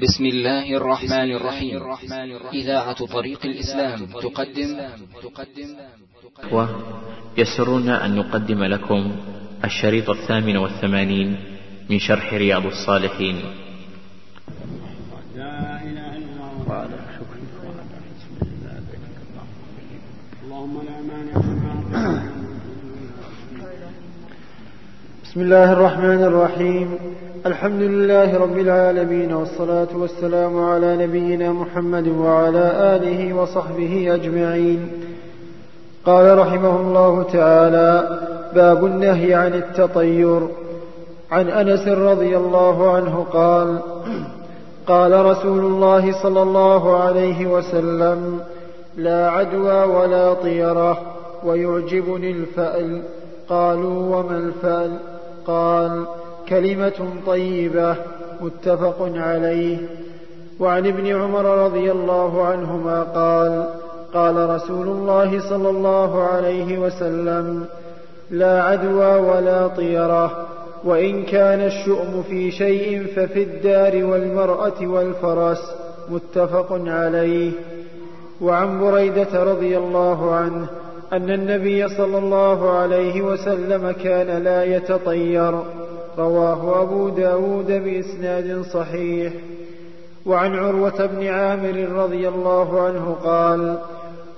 بسم الله الرحمن الرحيم. إذاعة طريق الإسلام تقدم. ويسرنا أن نقدم لكم الشريط الثامن والثمانين من شرح رياض الصالحين. بسم الله الرحمن الرحيم. الحمد لله رب العالمين والصلاة والسلام على نبينا محمد وعلى آله وصحبه أجمعين. قال رحمه الله تعالى باب النهي عن التطير. عن أنس رضي الله عنه قال قال رسول الله صلى الله عليه وسلم لا عدوى ولا طيرة ويعجبني الفأل. قالوا وما الفأل؟ قال كلمة طيبة متفق عليه. وعن ابن عمر رضي الله عنهما قال قال رسول الله صلى الله عليه وسلم لا عدوى ولا طيرة وإن كان الشؤم في شيء ففي الدار والمرأة والفرس متفق عليه. وعن بريدة رضي الله عنه أن النبي صلى الله عليه وسلم كان لا يتطير. رواه أبو داود بإسناد صحيح. وعن عروة بن عامر رضي الله عنه قال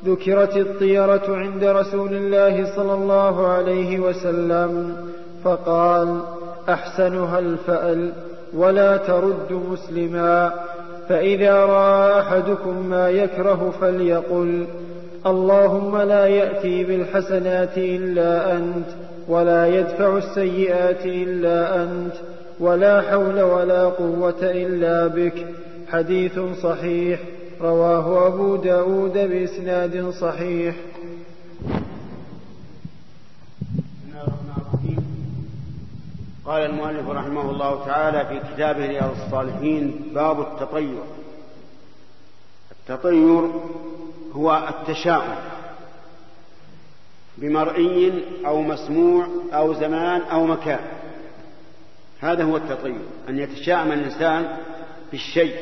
ذكرت الطيرة عند رسول الله صلى الله عليه وسلم فقال أحسنها الفأل ولا ترد مسلما فإذا رأى أحدكم ما يكره فليقل اللهم لا يأتي بالحسنات إلا أنت. ولا يدفع السيئات إلا أنت ولا حول ولا قوة إلا بك. حديث صحيح رواه أبو داود بإسناد صحيح. قال المؤلف رحمه الله تعالى في كتابه رياض الصالحين باب التطير. التطير هو التشاؤم. بمرئي أو مسموع أو زمان أو مكان. هذا هو التطير أن يتشاءم الإنسان بالشيء.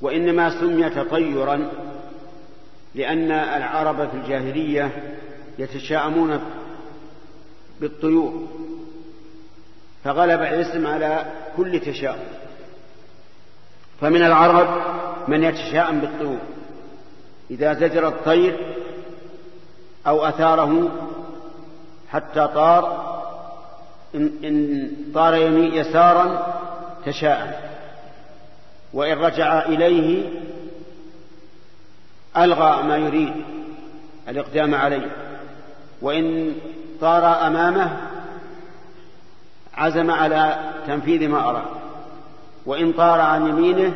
وإنما سمي تطيرا لأن العرب في الجاهلية يتشاءمون بالطيور. فغلب الاسم على كل تشاؤم. فمن العرب من يتشاءم بالطيور. إذا زجر الطير أو أثاره حتى طار إن, إن طار يسارا تشاءم وإن رجع إليه ألغى ما يريد الإقدام عليه. وإن طار أمامه عزم على تنفيذ ما أراد. وإن طار عن يمينه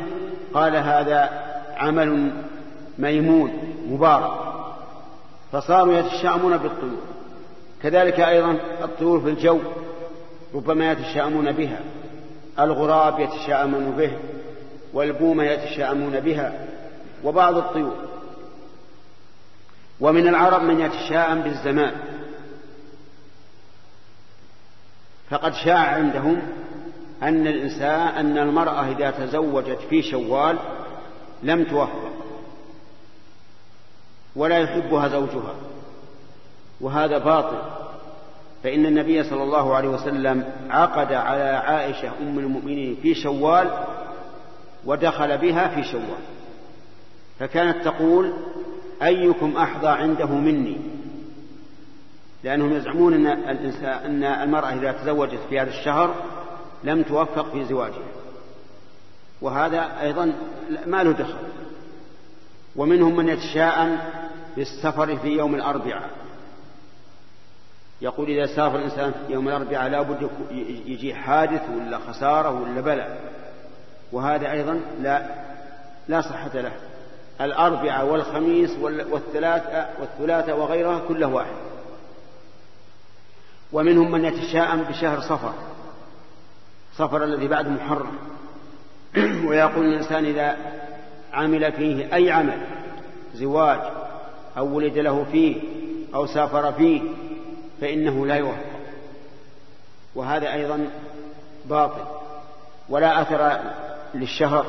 قال هذا عمل ميمون مبارك. فصاروا يتشاءمون بالطيور. كذلك أيضا الطيور في الجو ربما يتشاءمون بها. الغراب يتشاءمون به والبومة يتشاءمون بها وبعض الطيور. ومن العرب من يتشاءم بالزمان. فقد شاع عندهم أن الإنسان أن المرأة إذا تزوجت في شوال لم توفق ولا يحبها زوجها. وهذا باطل. فإن النبي صلى الله عليه وسلم عقد على عائشة أم المؤمنين في شوال ودخل بها في شوال. فكانت تقول أيكم أحظى عنده مني؟ لأنهم يزعمون أن, الإنسان أن المرأة إذا تزوجت في هذا الشهر لم توفق في زواجها. وهذا أيضا ما له دخل. ومنهم من يتشاءم بالسفر في يوم الأربعاء. يقول إذا سافر الإنسان يوم الأربعاء لا بد يجي حادث ولا خسارة ولا بلاء. وهذا أيضا لا لا صحة له. الأربعاء والخميس والثلاثة والثلاثة وغيرها كله واحد. ومنهم من يتشاءم بشهر صفر. صفر الذي بعد محرم. ويقول الإنسان إذا عمل فيه أي عمل؟ زواج أو ولد له فيه أو سافر فيه فإنه لا يوفق. وهذا أيضا باطل. ولا أثر للشهر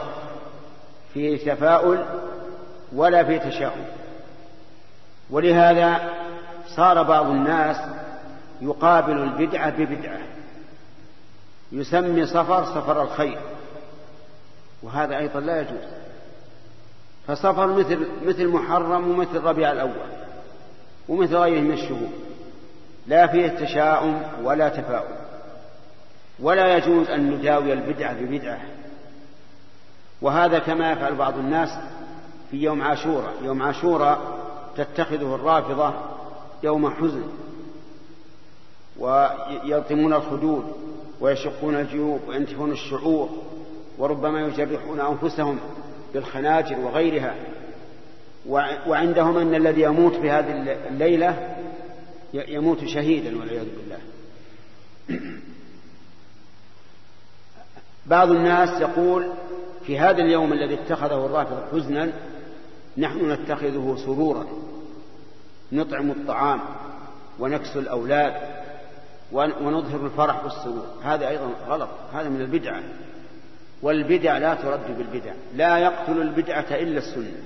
فيه تفاؤل ولا فيه تشاؤم. ولهذا صار بعض الناس يقابل البدعة ببدعة. يسمي صفر صفر الخير. وهذا أيضا لا يجوز. فصفر مثل مثل محرم ومثل ربيع الأول ومثل غيره من الشهور. لا فيه تشاؤم ولا تفاؤل. ولا يجوز أن نداوي البدعة ببدعة. وهذا كما يفعل بعض الناس في يوم عاشوراء. يوم عاشوراء تتخذه الرافضة يوم حزن. ويلطمون الخدود ويشقون الجيوب وينتفون الشعور وربما يجرحون أنفسهم. بالخناجر وغيرها. وعندهم أن الذي يموت في هذه الليلة يموت شهيدا والعياذ بالله. بعض الناس يقول في هذا اليوم الذي اتخذه الرافض حزنا نحن نتخذه سرورا. نطعم الطعام ونكسو الأولاد ونظهر الفرح والسرور هذا أيضا غلط. هذا من البدعة. والبدع لا ترد بالبدع. لا يقتل البدعة إلا السنة.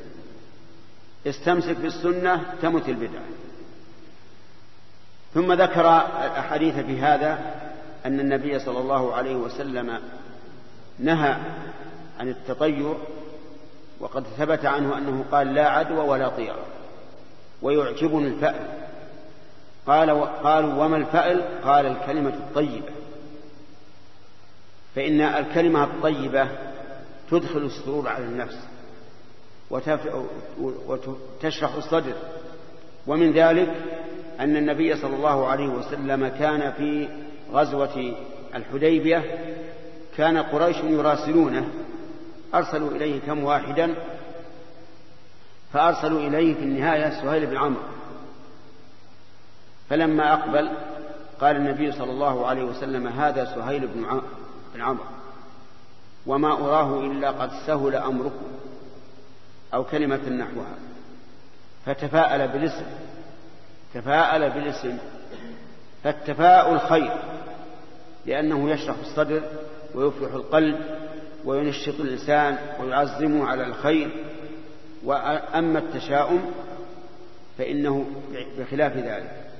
استمسك بالسنة تمت البدعة ثم ذكر الأحاديث في هذا أن النبي صلى الله عليه وسلم نهى عن التطير وقد ثبت عنه أنه قال لا عدوى ولا طيرة ويعجبني الفأل. قال قالوا وما الفأل؟ قال الكلمة الطيبة. فإن الكلمة الطيبة تدخل السرور على النفس وتشرح الصدر. ومن ذلك أن النبي صلى الله عليه وسلم كان في غزوة الحديبية كان قريش يراسلونه أرسلوا إليه كم واحدا فأرسلوا إليه في النهاية سهيل بن عمرو. فلما أقبل قال النبي صلى الله عليه وسلم هذا سهيل بن عمرو وما أراه إلا قد سهل أمركم أو كلمة نحوها. فتفاءل بالاسم تفاءل بالاسم. فالتفاؤل خير لأنه يشرح الصدر ويفرح القلب وينشط الإنسان ويعزمه على الخير. وأما التشاؤم فإنه بخلاف ذلك.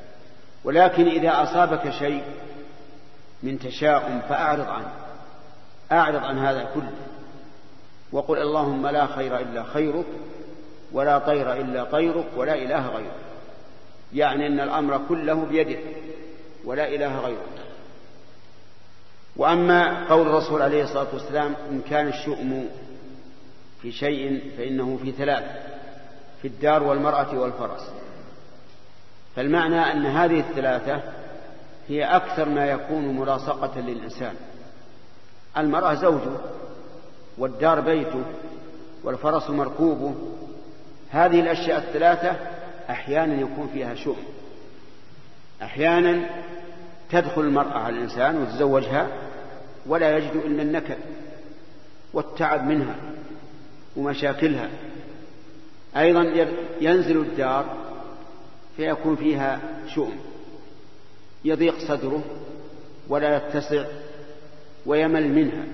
ولكن إذا أصابك شيء من تشاؤم فأعرض عنه. أعرض عن هذا كله وقل اللهم لا خير إلا خيرك ولا طير إلا طيرك ولا إله غيرك. يعني أن الأمر كله بيدك ولا إله غيرك. وأما قول الرسول عليه الصلاة والسلام إن كان الشؤم في شيء فإنه في ثلاث في الدار والمرأة والفرس. فالمعنى أن هذه الثلاثة هي أكثر ما يكون ملاصقة للإنسان. المرأة زوجه والدار بيته والفرس مركوبه هذه الأشياء الثلاثة أحيانا يكون فيها شؤم أحيانا تدخل المرأة على الإنسان وتزوجها ولا يجد إلا النكد والتعب منها ومشاكلها. أيضا ينزل الدار فيكون فيها شؤم. يضيق صدره ولا يتسع ويمل منها.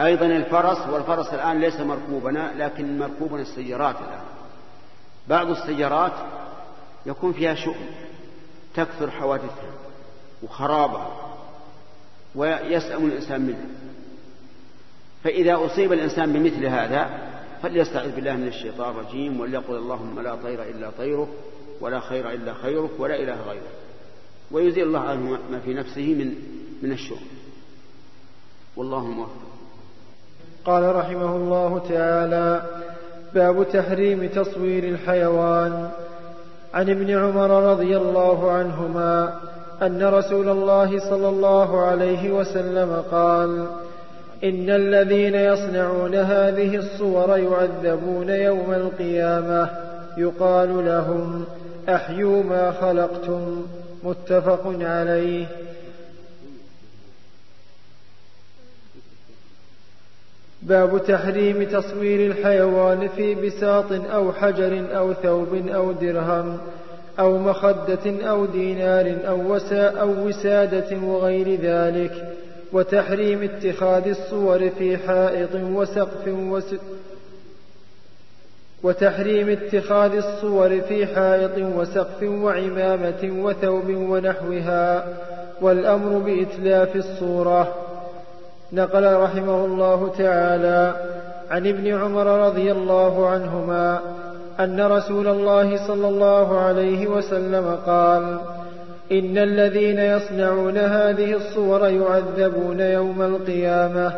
أيضا الفرس والفرس الآن ليس مركوبنا لكن مركوبنا السيارات الآن. بعض السيارات يكون فيها شؤم تكثر حوادثها وخرابها ويسأم الإنسان منها. فإذا أصيب الإنسان بمثل هذا فليستعذ بالله من الشيطان الرجيم وليقل اللهم لا طير إلا طيرك ولا خير إلا خيرك ولا إله غيرك. ويزيل الله عنه ما في نفسه من من الشؤم. والله موفق. قال رحمه الله تعالى باب تحريم تصوير الحيوان. عن ابن عمر رضي الله عنهما أن رسول الله صلى الله عليه وسلم قال إن الذين يصنعون هذه الصور يعذبون يوم القيامة. يقال لهم أحيوا ما خلقتم. متفق عليه. باب تحريم تصوير الحيوان في بساط أو حجر أو ثوب أو درهم أو مخدة أو دينار أو, وسا أو وسادة وغير ذلك وتحريم اتخاذ الصور في حائط وسقف وس وتحريم اتخاذ الصور في حائط وسقف وعمامة وثوب ونحوها والأمر بإتلاف الصورة. نقل رحمه الله تعالى عن ابن عمر رضي الله عنهما أن رسول الله صلى الله عليه وسلم قال إن الذين يصنعون هذه الصور يعذبون يوم القيامة.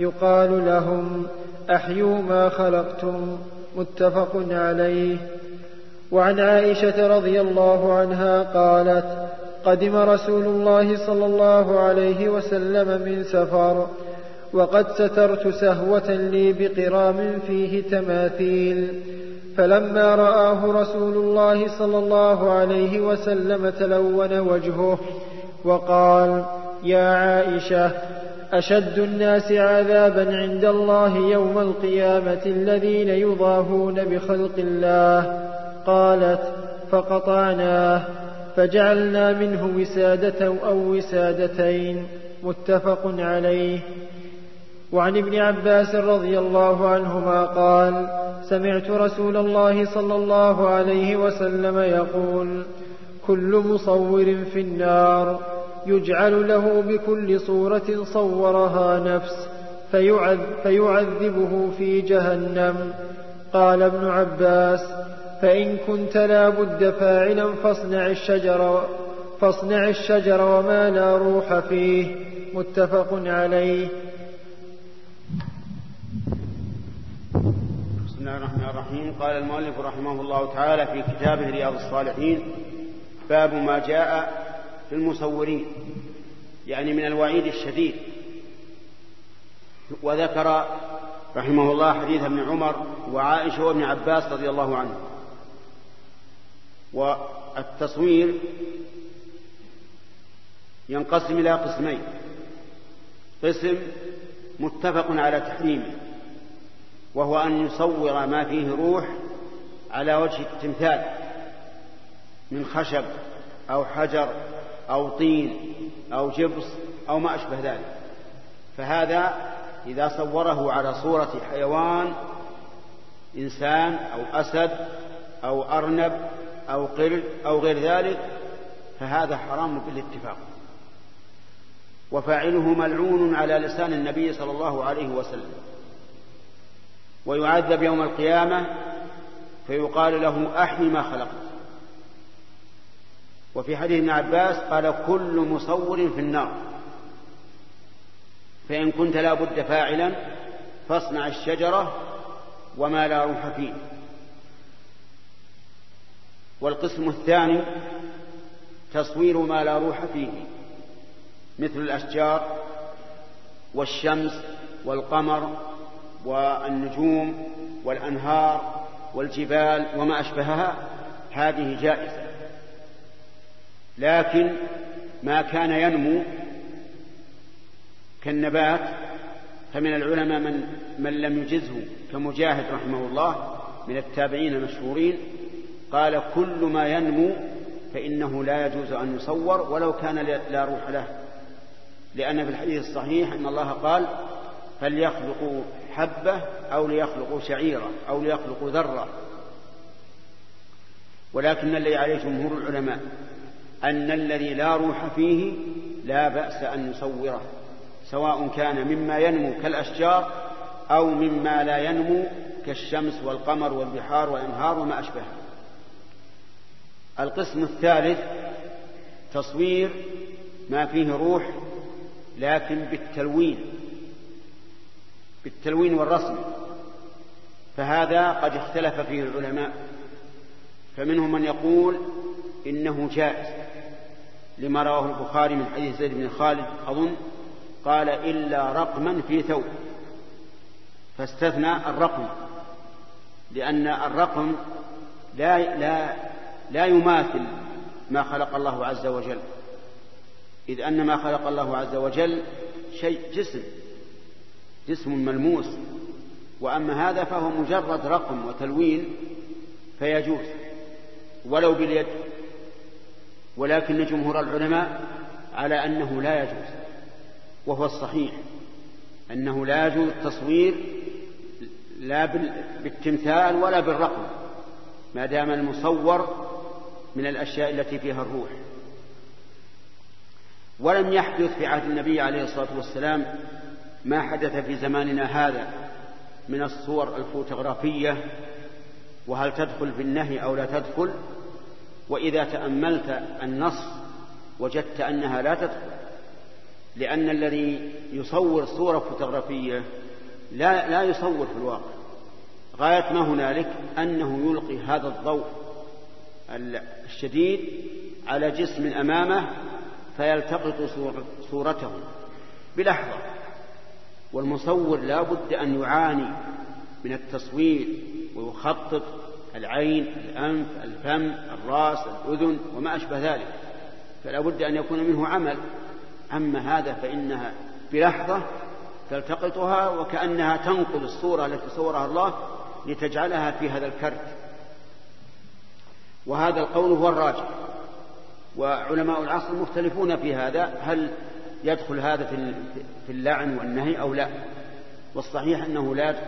يقال لهم أحيوا ما خلقتم. متفق عليه. وعن عائشة رضي الله عنها قالت قدم رسول الله صلى الله عليه وسلم من سفر وقد سترت سهوة لي بقرام فيه تماثيل. فلما رآه رسول الله صلى الله عليه وسلم تلون وجهه وقال يا عائشة أشد الناس عذابا عند الله يوم القيامة الذين يضاهون بخلق الله. قالت فقطعناه. فجعلنا منه وسادة أو وسادتين متفق عليه. وعن ابن عباس رضي الله عنهما قال سمعت رسول الله صلى الله عليه وسلم يقول كل مصور في النار يجعل له بكل صورة صورها نفس فيعذبه في جهنم. قال ابن عباس فإن كنت لا بد فاعلا فاصنع الشجر فاصنع الشجر وما لا روح فيه. متفق عليه. بسم الله الرحمن الرحيم. قال المؤلف رحمه الله تعالى في كتابه رياض الصالحين باب ما جاء في المصورين يعني من الوعيد الشديد. وذكر رحمه الله حديث ابن عمر وعائشة وابن عباس رضي الله عنه والتصوير ينقسم إلى قسمين. قسم متفق على تحريمه وهو أن يصور ما فيه روح على وجه التمثال من خشب أو حجر أو طين أو جبس أو ما أشبه ذلك. فهذا إذا صوره على صورة حيوان إنسان أو أسد أو أرنب أو قرد أو غير ذلك فهذا حرام بالاتفاق. وفاعله ملعون على لسان النبي صلى الله عليه وسلم. ويعذب يوم القيامة فيقال له أحي ما خلقت. وفي حديث ابن عباس قال كل مصور في النار. فإن كنت لا بد فاعلا فاصنع الشجرة وما لا روح فيه. والقسم الثاني تصوير ما لا روح فيه مثل الأشجار والشمس والقمر والنجوم والأنهار والجبال وما أشبهها هذه جائزة. لكن ما كان ينمو كالنبات فمن العلماء من من لم يجزه كمجاهد رحمه الله من التابعين المشهورين قال كل ما ينمو فإنه لا يجوز أن يصور ولو كان لا روح له. لأن في الحديث الصحيح أن الله قال فليخلقوا حبة أو ليخلقوا شعيرة أو ليخلقوا ذرة. ولكن الذي عليه جمهور العلماء أن الذي لا روح فيه لا بأس أن يصوره سواء كان مما ينمو كالأشجار أو مما لا ينمو كالشمس والقمر والبحار والأنهار وما أشبهها القسم الثالث تصوير ما فيه روح لكن بالتلوين بالتلوين والرسم فهذا قد اختلف فيه العلماء فمنهم من يقول إنه جائز لما رواه البخاري من حديث زيد بن خالد أظن قال إلا رقما في ثوب فاستثنى الرقم لأن الرقم لا لا لا يماثل ما خلق الله عز وجل. إذ أن ما خلق الله عز وجل شيء جسم جسم ملموس. وأما هذا فهو مجرد رقم وتلوين فيجوز ولو باليد. ولكن جمهور العلماء على أنه لا يجوز وهو الصحيح أنه لا يجوز التصوير لا بالتمثال ولا بالرقم. ما دام المصور من الأشياء التي فيها الروح. ولم يحدث في عهد النبي عليه الصلاة والسلام ما حدث في زماننا هذا من الصور الفوتوغرافية وهل تدخل في النهي أو لا تدخل وإذا تأملت النص وجدت أنها لا تدخل. لأن الذي يصور صورة فوتوغرافية لا لا يصور في الواقع. غاية ما هنالك أنه يلقي هذا الضوء الشديد على جسم أمامه فيلتقط صورته. بلحظة. والمصور لا بد أن يعاني من التصوير ويخطط العين الأنف الفم الرأس الأذن وما أشبه ذلك. فلا بد أن يكون منه عمل. أما هذا فإنها بلحظة تلتقطها وكأنها تنقل الصورة التي صورها الله لتجعلها في هذا الكرت. وهذا القول هو الراجح. وعلماء العصر مختلفون في هذا هل يدخل هذا في اللعن والنهي أو لا؟ والصحيح أنه لا يدخل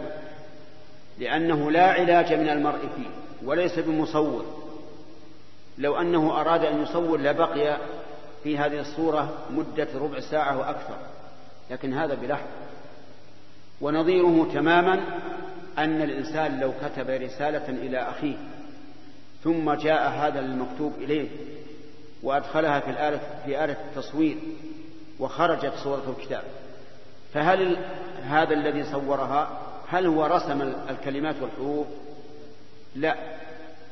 لأنه لا علاج من المرء فيه وليس بمصور. لو أنه أراد أن يصور لبقي في هذه الصورة مدة ربع ساعة وأكثر لكن هذا بلحظة ونظيره تماما أن الإنسان لو كتب رسالة إلى أخيه ثم جاء هذا المكتوب إليه وأدخلها في الآلة في آلة التصوير وخرجت صورة الكتاب. فهل هذا الذي صورها هل هو رسم الكلمات والحروف؟ لا.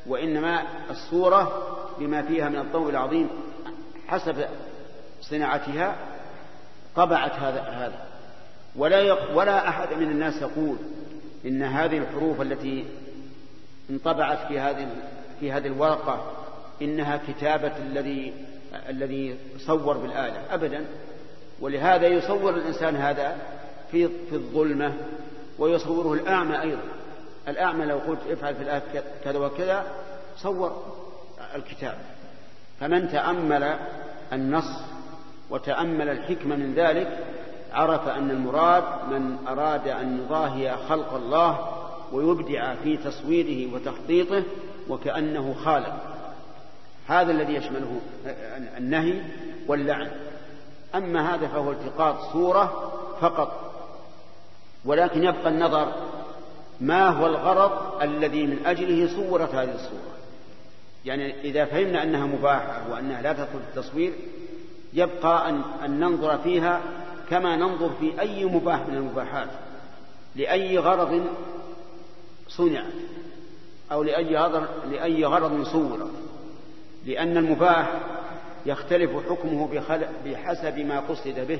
وإنما الصورة بما فيها من الضوء العظيم حسب صناعتها طبعت هذا هذا. ولا ولا أحد من الناس يقول إن هذه الحروف التي انطبعت في هذه في هذه الورقة إنها كتابة الذي الذي صور بالآلة أبدا. ولهذا يصور الإنسان هذا في في الظلمة ويصوره الأعمى أيضا. الأعمى لو قلت افعل في الآية كذا وكذا صور الكتاب. فمن تأمل النص وتأمل الحكمة من ذلك عرف أن المراد من أراد أن يضاهي خلق الله ويبدع في تصويره وتخطيطه وكأنه خالق. هذا الذي يشمله النهي واللعن. أما هذا فهو التقاط صورة فقط ولكن يبقى النظر ما هو الغرض الذي من أجله صورت هذه الصورة. يعني إذا فهمنا أنها مباحة وأنها لا تدخل في التصوير يبقى أن, أن ننظر فيها كما ننظر في أي مباح من المباحات لأي غرض صنعت. أو لأي غرض, لأي غرض صورت لأن المباح يختلف حكمه بحسب ما قصد به.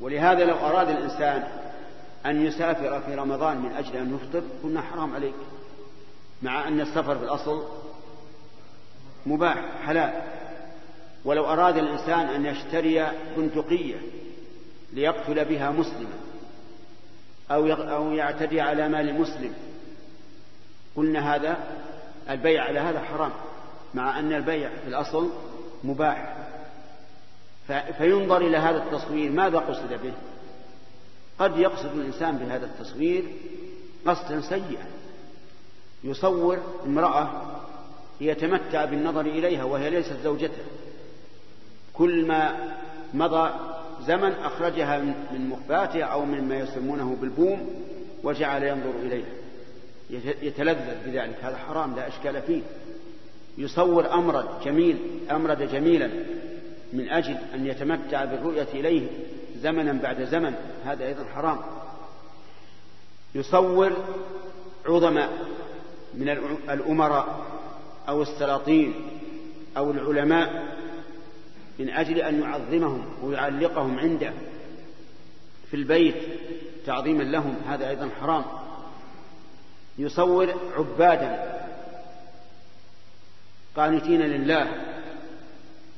ولهذا لو أراد الإنسان أن يسافر في رمضان من أجل أن يفطر قلنا حرام عليك. مع أن السفر في الأصل مباح حلال. ولو أراد الإنسان أن يشتري بندقية ليقتل بها مسلما أو أو يعتدي على مال مسلم قلنا هذا البيع على هذا حرام مع أن البيع في الأصل مباح. فينظر إلى هذا التصوير ماذا قصد به؟ قد يقصد الإنسان بهذا التصوير قصدا سيئا. يصور امرأة يتمتع بالنظر إليها وهي ليست زوجته. كل ما مضى زمن أخرجها من مخباتها أو مما يسمونه بالبوم وجعل ينظر إليها. يتلذذ بذلك. هذا حرام لا إشكال فيه. يصور أمرا جميل أمرد جميلا من أجل أن يتمتع بالرؤية إليه زمنا بعد زمن. هذا أيضا حرام. يصور عظماء من الأمراء أو السلاطين أو العلماء من أجل أن يعظمهم ويعلقهم عنده في البيت تعظيما لهم. هذا أيضا حرام. يصور عبادا قانتين لله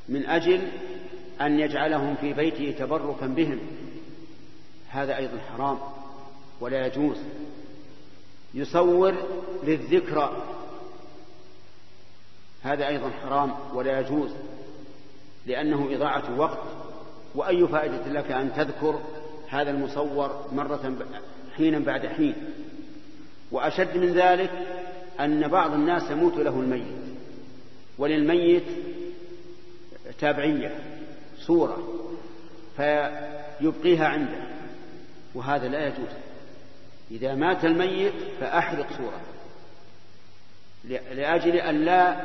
من أجل أن يجعلهم في بيته تبركا بهم. هذا أيضا حرام ولا يجوز. يصور للذكرى هذا أيضا حرام ولا يجوز لأنه إضاعة وقت. وأي فائدة لك أن تذكر هذا المصور مرة حينا بعد حين؟ وأشد من ذلك أن بعض الناس يموت له الميت. وللميت تابعية صورة فيبقيها عنده وهذا لا يجوز. إذا مات الميت فأحرق صورة لأجل أن لا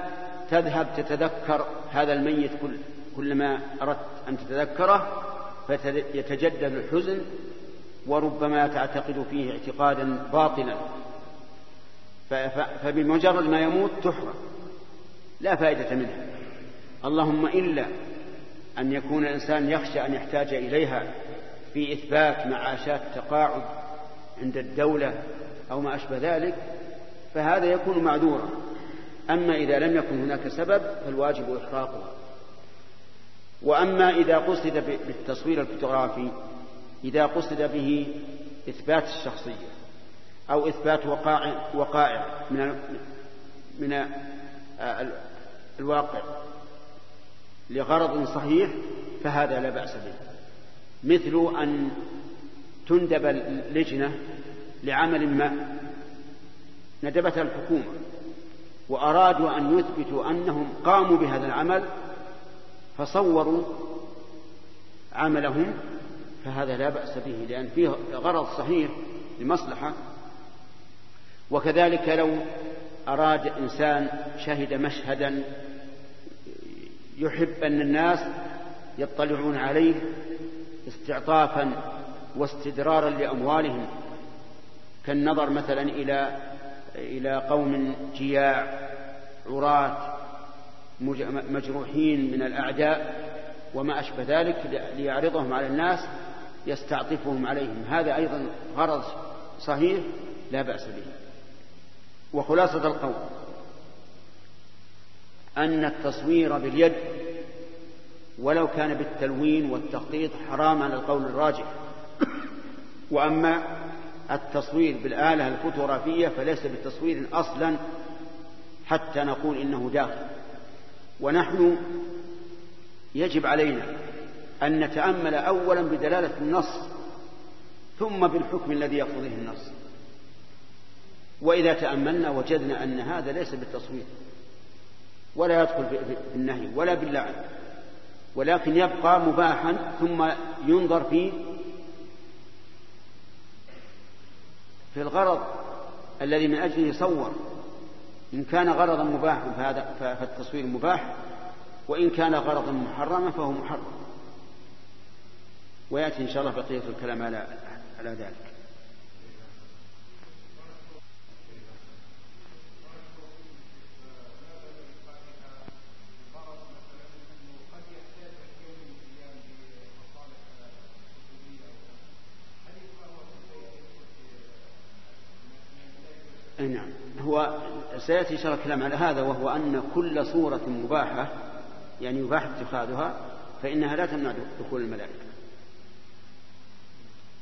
تذهب تتذكر هذا الميت كل كلما أردت أن تتذكره فيتجدد الحزن وربما تعتقد فيه اعتقادا باطلا. فبمجرد ما يموت تحرق لا فائدة منها اللهم إلا أن يكون الإنسان يخشى أن يحتاج إليها في إثبات معاشات تقاعد عند الدولة أو ما أشبه ذلك فهذا يكون معذورا. أما إذا لم يكن هناك سبب فالواجب إحراقها وأما إذا قصد بالتصوير الفوتوغرافي إذا قصد به إثبات الشخصية أو إثبات وقائع وقائع من من الواقع لغرض صحيح فهذا لا بأس به. مثل أن تندب لجنة لعمل ما ندبتها الحكومة وأرادوا أن يثبتوا أنهم قاموا بهذا العمل فصوروا عملهم فهذا لا بأس به لأن فيه غرض صحيح لمصلحة وكذلك لو أراد إنسان شهد مشهدا يحب أن الناس يطلعون عليه استعطافا واستدرارا لأموالهم كالنظر مثلا إلى إلى قوم جياع عراة مجروحين من الأعداء وما أشبه ذلك ليعرضهم على الناس يستعطفهم عليهم. هذا أيضا غرض صحيح لا بأس به. وخلاصة القول أن التصوير باليد ولو كان بالتلوين والتخطيط حرام على القول الراجح. وأما التصوير بالآلة الفوتوغرافية فليس بالتصوير أصلا حتى نقول إنه داخل. ونحن يجب علينا أن نتأمل أولا بدلالة النص ثم بالحكم الذي يقتضيه النص. وإذا تأملنا وجدنا أن هذا ليس بالتصوير ولا يدخل في النهي ولا باللعن ولكن يبقى مباحا ثم ينظر فيه في الغرض الذي من أجله يصور. إن كان غرضا مباحا فهذا فالتصوير مباح وإن كان غرضا محرما فهو محرم. ويأتي إن شاء الله بقية الكلام على على ذلك. نعم. هو سيأتي الله الكلام على هذا وهو أن كل صورة مباحة يعني يباح اتخاذها فإنها لا تمنع دخول الملائكة.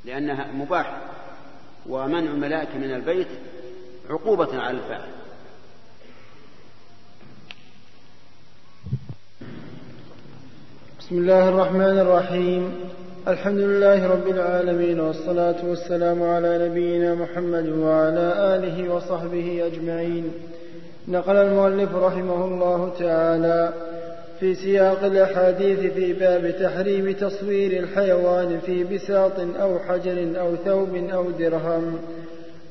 لأنها مباح ومنع الملائكة من البيت عقوبة على الفاعل. بسم الله الرحمن الرحيم. الحمد لله رب العالمين والصلاة والسلام على نبينا محمد وعلى آله وصحبه أجمعين. نقل المؤلف رحمه الله تعالى في سياق الأحاديث في باب تحريم تصوير الحيوان في بساط أو حجر أو ثوب أو درهم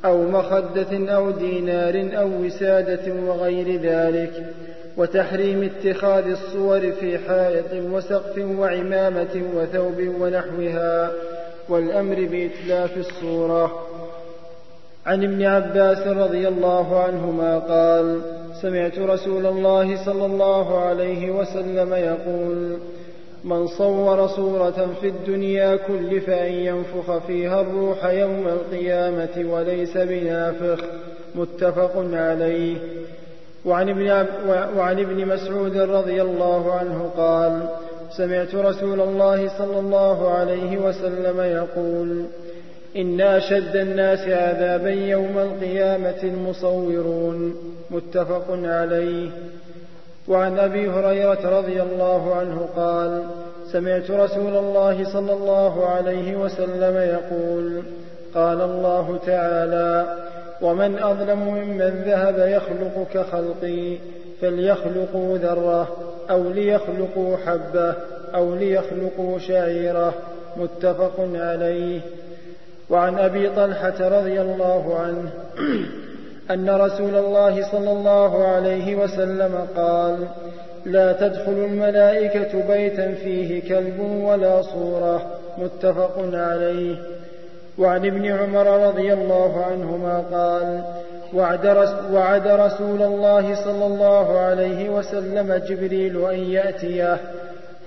أو مخدة أو دينار أو وسادة وغير ذلك. وتحريم اتخاذ الصور في حائط وسقف وعمامة وثوب ونحوها والأمر بإتلاف الصورة. عن ابن عباس رضي الله عنهما قال سمعت رسول الله صلى الله عليه وسلم يقول من صور صورة في الدنيا كلف أن ينفخ فيها الروح يوم القيامة وليس بنافخ. متفق عليه. وعن ابن, وعن ابن مسعود رضي الله عنه قال سمعت رسول الله صلى الله عليه وسلم يقول إن أشد الناس عذابا يوم القيامة المصورون. متفق عليه. وعن أبي هريرة رضي الله عنه قال سمعت رسول الله صلى الله عليه وسلم يقول قال الله تعالى ومن أظلم ممن ذهب يخلق كخلقي فليخلقوا ذرة أو ليخلقوا حبة أو ليخلقوا شعيرة متفق عليه. وعن أبي طلحة رضي الله عنه أن رسول الله صلى الله عليه وسلم قال لا تدخل الملائكة بيتا فيه كلب ولا صورة. متفق عليه. وعن ابن عمر رضي الله عنهما قال وعد, وعد رسول الله صلى الله عليه وسلم جبريل أن يأتيه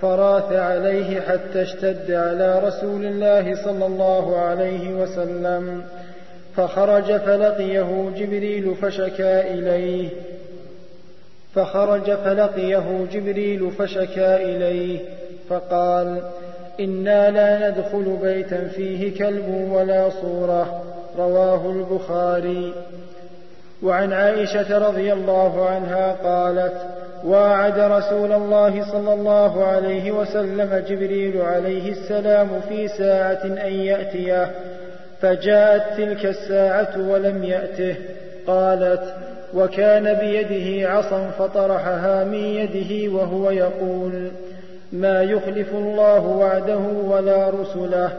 فراث عليه حتى اشتد على رسول الله صلى الله عليه وسلم فخرج فلقيه جبريل فشكا إليه فخرج فلقيه جبريل فشكا إليه فقال إنا لا ندخل بيتا فيه كلب ولا صورة. رواه البخاري. وعن عائشة رضي الله عنها قالت واعد رسول الله صلى الله عليه وسلم جبريل عليه السلام في ساعة أن يأتيه. فجاءت تلك الساعة ولم يأته. قالت وكان بيده عصا فطرحها من يده وهو يقول ما يخلف الله وعده ولا رسله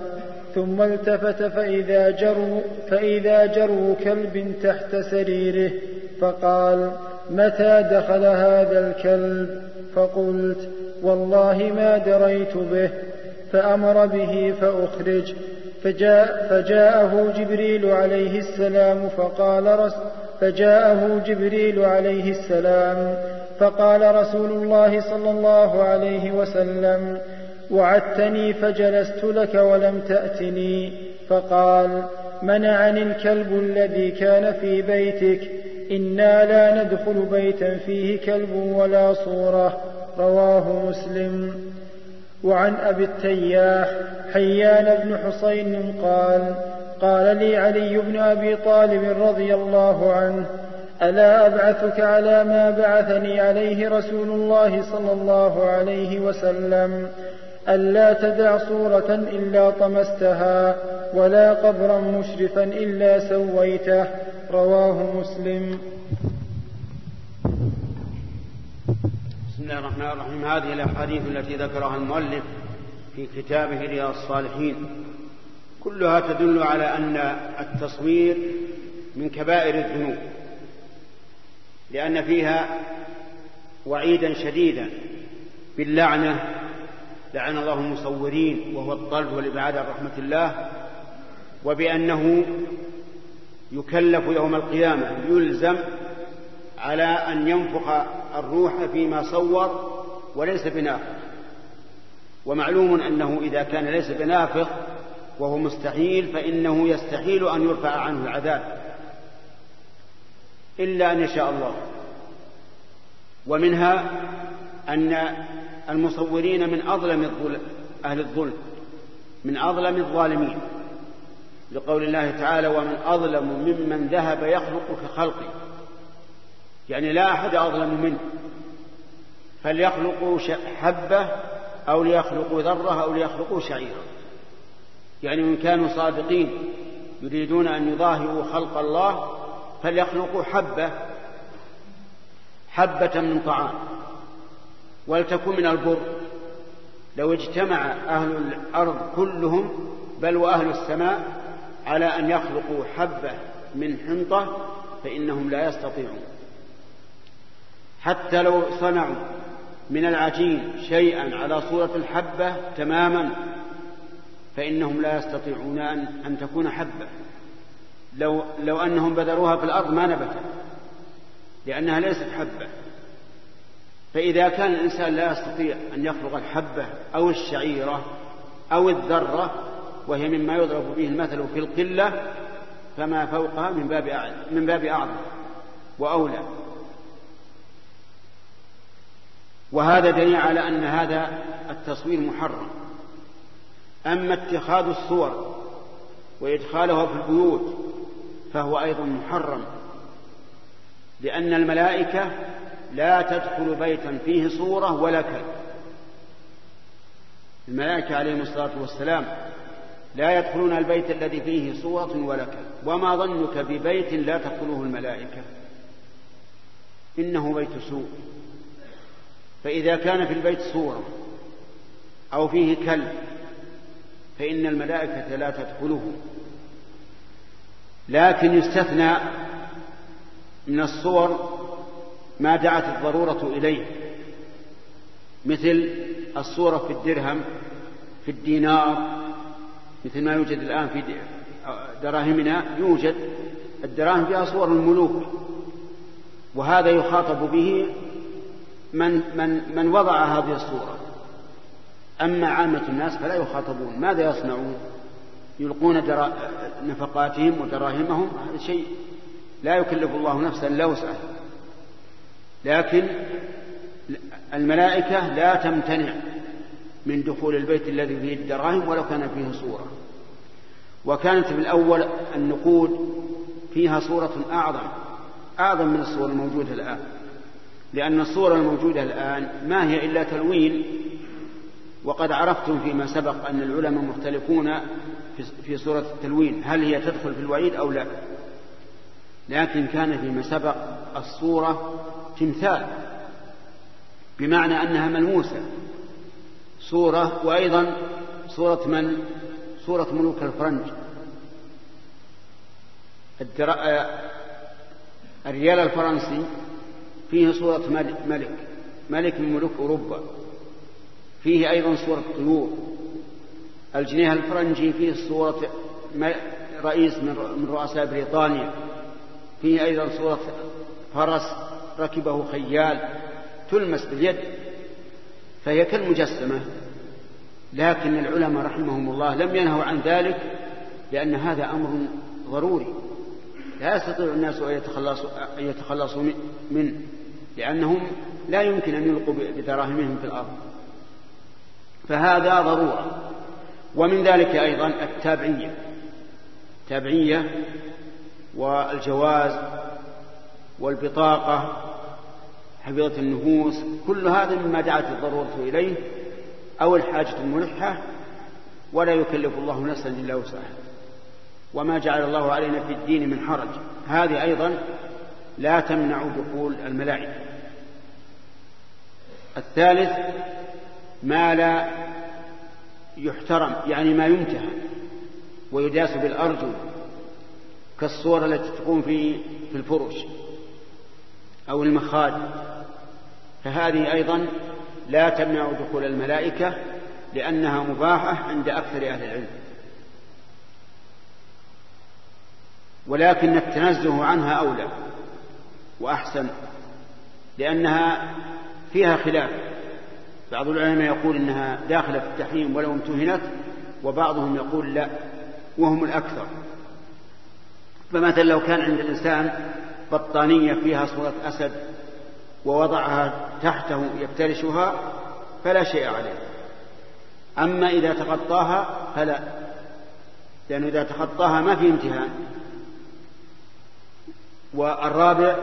ثم التفت فإذا جروا, فإذا جروا كلب تحت سريره فقال متى دخل هذا الكلب؟ فقلت والله ما دريت به فأمر به فأخرج فجاء فجاءه جبريل عليه السلام فقال رس فجاءه جبريل عليه السلام فقال رسول الله صلى الله عليه وسلم وعدتني فجلست لك ولم تأتني. فقال منعني الكلب الذي كان في بيتك إنا لا ندخل بيتا فيه كلب ولا صورة. رواه مسلم. وعن أبي التياح حيان بن حصين قال قال لي علي بن أبي طالب رضي الله عنه ألا أبعثك على ما بعثني عليه رسول الله صلى الله عليه وسلم؟ ألا تدع صورة إلا طمستها ولا قبرا مشرفا إلا سويته. رواه مسلم. بسم الله الرحمن الرحيم. هذه الأحاديث التي ذكرها المؤلف في كتابه رياض الصالحين. كلها تدل على أن التصوير من كبائر الذنوب لأن فيها وعيدا شديدا باللعنة لعن الله المصورين وهو الطرد والإبعاد عن رحمة الله وبأنه يكلف يوم القيامة يلزم على أن ينفخ الروح فيما صور وليس بنافخ. ومعلوم أنه إذا كان ليس بنافخ وهو مستحيل فإنه يستحيل أن يرفع عنه العذاب إلا أن يشاء الله. ومنها أن المصورين من أظلم أهل الظلم من أظلم الظالمين. لقول الله تعالى ومن أظلم ممن ذهب يخلق كخلقه يعني لا أحد أظلم منه. فليخلقوا حبة أو ليخلقوا ذرة أو ليخلقوا شعيرا. يعني إن كانوا صادقين يريدون أن يظاهروا خلق الله فليخلقوا حبة حبة من طعام ولتكن من البر. لو اجتمع أهل الأرض كلهم بل وأهل السماء على أن يخلقوا حبة من حنطة فإنهم لا يستطيعون. حتى لو صنعوا من العجين شيئا على صورة الحبة تماما فإنهم لا يستطيعون أن, أن تكون حبة. لو, لو أنهم بذروها في الأرض ما نبتت لأنها ليست حبة. فإذا كان الإنسان لا يستطيع أن يخلق الحبة أو الشعيرة أو الذرة وهي مما يضرب به المثل في القلة فما فوقها من باب من باب أعظم وأولى. وهذا دليل على أن هذا التصوير محرم. أما اتخاذ الصور وإدخالها في البيوت فهو أيضا محرم لأن الملائكة لا تدخل بيتا فيه صورة ولا كلب. الملائكة عليهم الصلاة والسلام لا يدخلون البيت الذي فيه صورة ولا كلب وما ظنك ببيت لا تدخله الملائكة إنه بيت سوء. فإذا كان في البيت صورة أو فيه كلب فإن الملائكة لا تدخله. لكن يستثنى من الصور ما دعت الضرورة إليه مثل الصورة في الدرهم في الدينار مثل ما يوجد الآن في دراهمنا يوجد الدراهم فيها صور الملوك وهذا يخاطب به من من من وضع هذه الصورة. أما عامة الناس فلا يخاطبون. ماذا يصنعون؟ يلقون درا... نفقاتهم ودراهمهم هذا شيء لا يكلف الله نفسا إلا وسعها. لكن الملائكة لا تمتنع من دخول البيت الذي فيه الدراهم ولو كان فيه صورة. وكانت في الأول النقود فيها صورة أعظم أعظم من الصور الموجودة الآن. لأن الصورة الموجودة الآن ما هي إلا تلوين وقد عرفتم فيما سبق أن العلماء مختلفون في صورة التلوين هل هي تدخل في الوعيد أو لا؟ لكن كان فيما سبق الصورة تمثال بمعنى أنها ملموسة. صورة وأيضا صورة من؟ صورة ملوك الفرنج. الريال الفرنسي فيه صورة ملك ملك من ملوك أوروبا. فيه أيضا صورة طيور. الجنيه الفرنجي فيه صورة رئيس من رؤساء بريطانيا. فيه أيضا صورة فرس ركبه خيال تلمس باليد. فهي كالمجسمة. لكن العلماء رحمهم الله لم ينهوا عن ذلك لأن هذا أمر ضروري. لا يستطيع الناس أن يتخلصوا, أن يتخلصوا منه لأنهم لا يمكن أن يلقوا بدراهمهم في الأرض. فهذا ضرورة. ومن ذلك أيضا التابعية. التابعية والجواز والبطاقة حفظة النفوس كل هذا مما دعت الضرورة إليه أو الحاجة الملحة ولا يكلف الله نفسا إلا وسعها. وما جعل الله علينا في الدين من حرج. هذه أيضا لا تمنع دخول الملائكة. الثالث ما لا يحترم يعني ما ينتهى ويداس بالأرجل كالصور التي تقوم في في الفرش أو المخاد فهذه أيضا لا تمنع دخول الملائكة لأنها مباحة عند أكثر أهل العلم. ولكن التنزه عنها أولى وأحسن لأنها فيها خلاف. بعض العلماء يقول إنها داخلة في التحريم ولو امتهنت وبعضهم يقول لا وهم الأكثر. فمثلا لو كان عند الإنسان بطانية فيها صورة أسد ووضعها تحته يفترشها فلا شيء عليه. أما إذا تغطاها فلا لأنه إذا تخطاها ما في امتهان. والرابع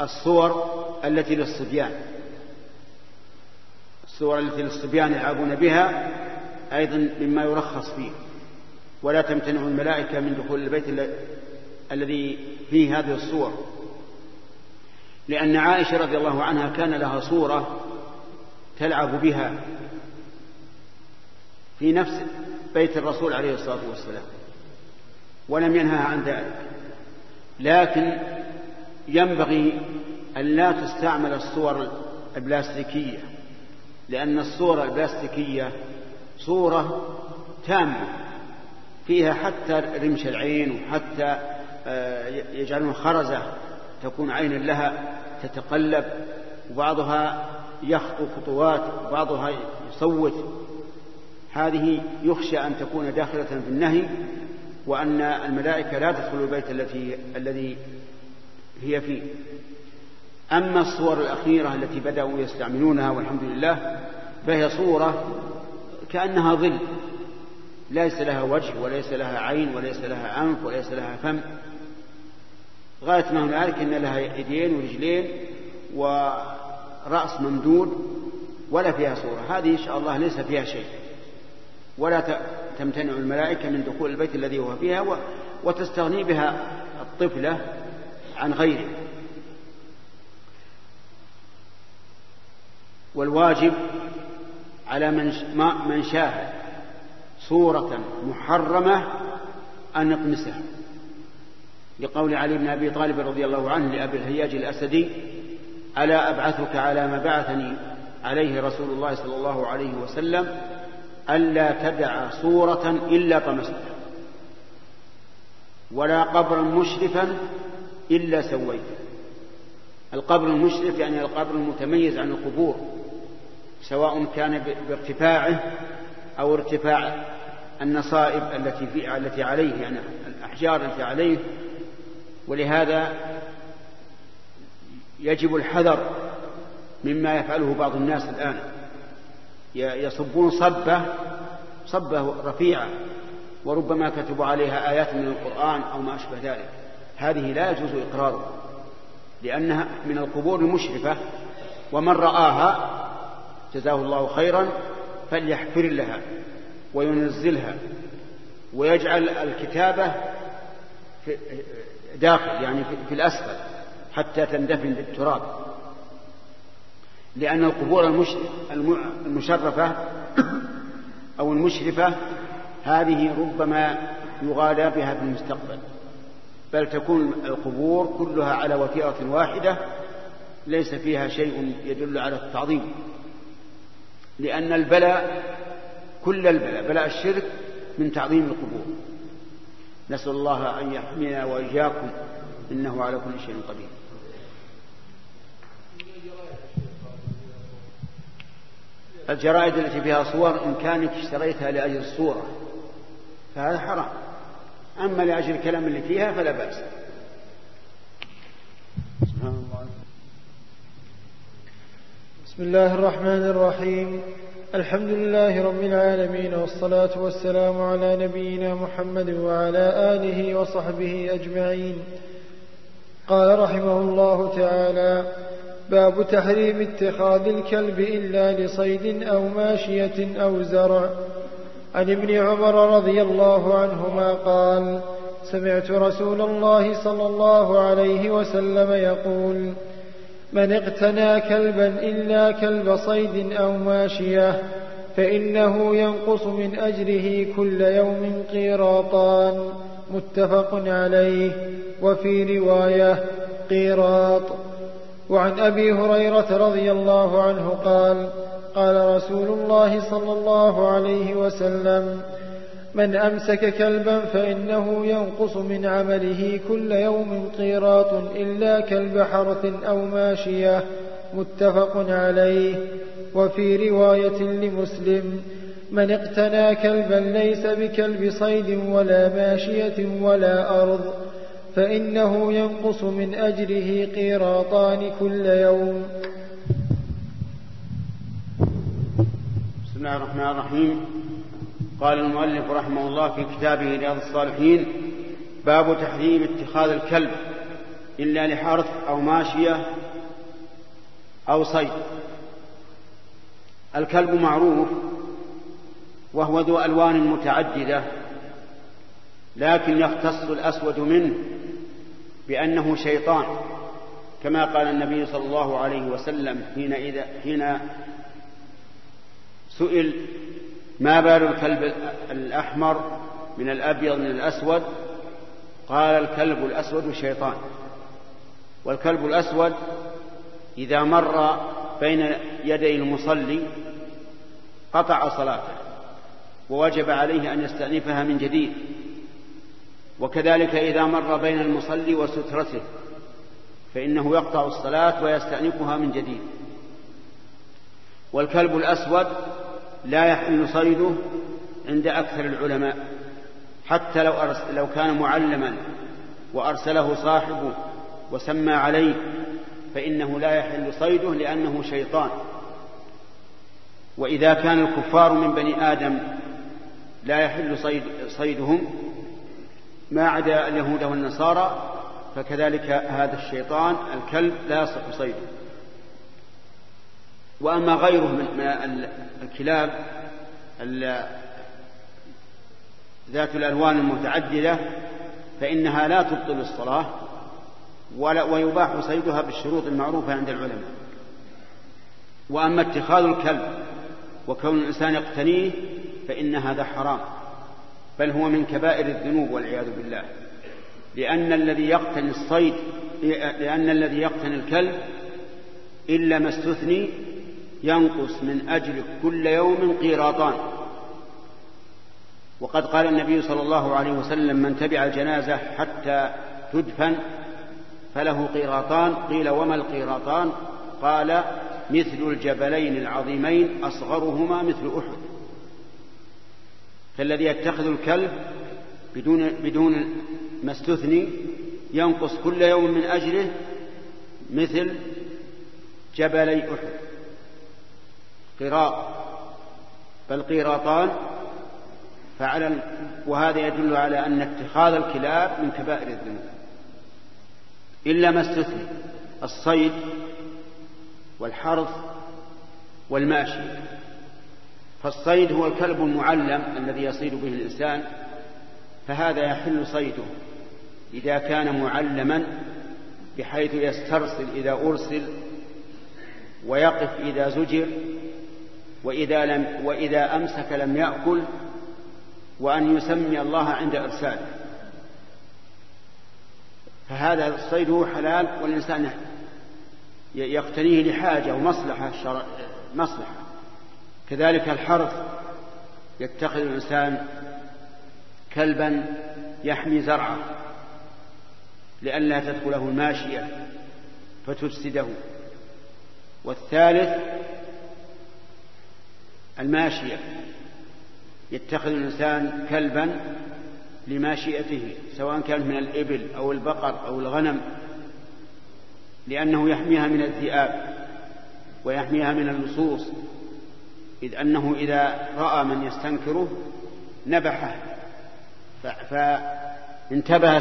الصور التي للصبيان. الصور التي للصبيان يلعبون بها أيضا مما يرخص فيه. ولا تمتنع الملائكة من دخول البيت الذي فيه هذه الصور. لأن عائشة رضي الله عنها كان لها صورة تلعب بها في نفس بيت الرسول عليه الصلاة والسلام ولم ينهها عن ذلك. لكن ينبغي أن لا تستعمل الصور البلاستيكية. لأن الصورة البلاستيكية صورة تامة فيها حتى رمش العين وحتى آه، يجعلون خرزة تكون عينا لها تتقلب وبعضها يخطو خطوات وبعضها يصوت. هذه يخشى أن تكون داخلة في النهي وأن الملائكة لا تدخل البيت التي الذي هي فيه. أما الصور الأخيرة التي بدأوا يستعملونها والحمد لله فهي صورة كأنها ظل. ليس لها وجه وليس لها عين وليس لها أنف وليس لها فم. غاية ما هنالك أن لها يدين ورجلين ورأس ممدود ولا فيها صورة. هذه إن شاء الله ليس فيها شيء. ولا تمتنع الملائكة من دخول البيت الذي هو فيها وتستغني بها الطفلة عن غيره. والواجب على من من شاهد صورة محرمة أن يطمسها لقول علي بن أبي طالب رضي الله عنه لأبي الهياج الأسدي ألا أبعثك على ما بعثني عليه رسول الله صلى الله عليه وسلم ألا تدع صورة إلا طمستها ولا قبرا مشرفا إلا سويته. القبر المشرف يعني القبر المتميز عن القبور. سواء كان بارتفاعه أو ارتفاع النصائب التي في التي عليه يعني الأحجار التي عليه. ولهذا يجب الحذر مما يفعله بعض الناس الآن. يصبون صبة صبة رفيعة وربما كتبوا عليها آيات من القرآن أو ما أشبه ذلك. هذه لا يجوز إقرارها لأنها من القبور المشرفة ومن رآها جزاه الله خيرا فليحفر لها وينزلها ويجعل الكتابة في داخل يعني في الأسفل حتى تندفن بالتراب. لأن القبور المشرفة أو المشرفة هذه ربما يغالى بها في المستقبل. بل تكون القبور كلها على وتيرة واحدة ليس فيها شيء يدل على التعظيم. لأن البلاء كل البلاء بلاء الشرك من تعظيم القبور. نسأل الله أن يحمينا وإياكم إنه على كل شيء قدير. الجرائد التي فيها صور إن كانك اشتريتها لأجل الصورة فهذا حرام. أما لأجل الكلام اللي فيها فلا بأس. بسم الله الرحمن الرحيم. الحمد لله رب العالمين والصلاة والسلام على نبينا محمد وعلى آله وصحبه أجمعين. قال رحمه الله تعالى باب تحريم اتخاذ الكلب إلا لصيد أو ماشية أو زرع. عن ابن عمر رضي الله عنهما قال سمعت رسول الله صلى الله عليه وسلم يقول من اقتنى كلبا إلا كلب صيد أو ماشية فإنه ينقص من أجره كل يوم قيراطان متفق عليه وفي رواية قيراط. وعن أبي هريرة رضي الله عنه قال قال رسول الله صلى الله عليه وسلم من أمسك كلبا فإنه ينقص من عمله كل يوم قيراط إلا كلب حرث أو ماشية متفق عليه. وفي رواية لمسلم من اقتنى كلبا ليس بكلب صيد ولا ماشية ولا أرض فإنه ينقص من أجره قيراطان كل يوم. بسم الله الرحمن الرحيم. قال المؤلف رحمه الله في كتابه رياض الصالحين باب تحريم اتخاذ الكلب إلا لحرث أو ماشية أو صيد. الكلب معروف وهو ذو ألوان متعددة لكن يختص الأسود منه بأنه شيطان كما قال النبي صلى الله عليه وسلم حين إذا حين سئل ما بال الكلب الأحمر من الأبيض من الأسود؟ قال الكلب الأسود شيطان. والكلب الأسود إذا مر بين يدي المصلي قطع صلاته ووجب عليه أن يستأنفها من جديد. وكذلك إذا مر بين المصلي وسترته فإنه يقطع الصلاة ويستأنفها من جديد. والكلب الأسود لا يحل صيده عند أكثر العلماء. حتى لو, لو كان معلما وأرسله صاحبه وسمى عليه فإنه لا يحل صيده لأنه شيطان. وإذا كان الكفار من بني آدم لا يحل صيد صيدهم ما عدا اليهود والنصارى فكذلك هذا الشيطان الكلب لا يصح صيده. وأما غيره من الكلاب ذات الألوان المتعددة فإنها لا تبطل الصلاة ويباح صيدها بالشروط المعروفة عند العلماء. وأما اتخاذ الكلب وكون الإنسان يقتنيه فإن هذا حرام. بل هو من كبائر الذنوب والعياذ بالله. لأن الذي يقتني الصيد لأن الذي يقتني الكلب إلا ما استثني ينقص من أجل كل يوم قيراطان. وقد قال النبي صلى الله عليه وسلم من تبع الجنازة حتى تدفن فله قيراطان. قيل وما القيراطان؟ قال مثل الجبلين العظيمين أصغرهما مثل أحد. فالذي يتخذ الكلب بدون بدون ما استثني ينقص كل يوم من أجله مثل جبلي أحد. قراط فالقيراطان فعلى وهذا يدل على أن اتخاذ الكلاب من كبائر الذنوب. إلا ما استثني الصيد والحرث والماشي. فالصيد هو الكلب المعلم الذي يصيد به الإنسان فهذا يحل صيده. إذا كان معلما بحيث يسترسل إذا أرسل ويقف إذا زجر وإذا, لم وإذا أمسك لم يأكل وأن يسمي الله عند إرساله. فهذا الصيد حلال والإنسان يقتنيه لحاجة ومصلحة شرع مصلحة. كذلك الحرث يتخذ الإنسان كلبا يحمي زرعه لئلا تدخله الماشية فتفسده. والثالث الماشية. يتخذ الإنسان كلبا لماشيته سواء كانت من الإبل أو البقر أو الغنم لأنه يحميها من الذئاب ويحميها من اللصوص إذ أنه إذا رأى من يستنكره نبحه فانتبه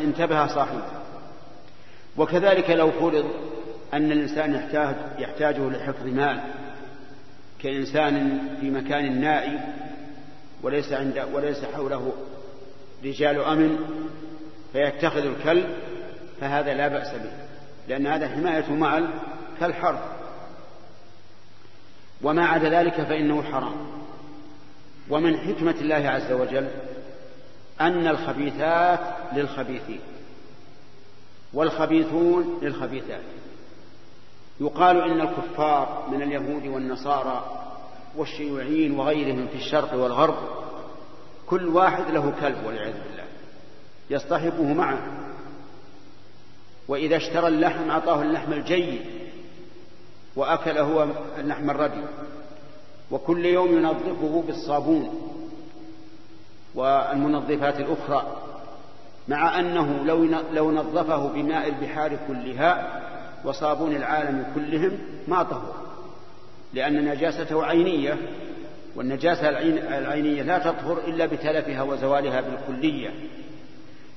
انتبه صاحبه. وكذلك لو فرض أن الإنسان يحتاج يحتاجه لحفظ مال كإنسان في مكان نائي وليس عند وليس حوله رجال أمن فيتخذ الكلب فهذا لا بأس به لأن هذا حماية مال كالحرث وما عدا ذلك فإنه حرام. ومن حكمة الله عز وجل أن الخبيثات للخبيثين والخبيثون للخبيثات. يقال إن الكفار من اليهود والنصارى والشيوعيين وغيرهم في الشرق والغرب كل واحد له كلب والعياذ بالله. يصطحبه معه. وإذا اشترى اللحم أعطاه اللحم الجيد وأكل هو اللحم الردي. وكل يوم ينظفه بالصابون والمنظفات الأخرى مع أنه لو لو نظفه بماء البحار كلها وصابون العالم كلهم ما طهر لأن نجاسته عينية والنجاسة العينية لا تطهر إلا بتلفها وزوالها بالكلية.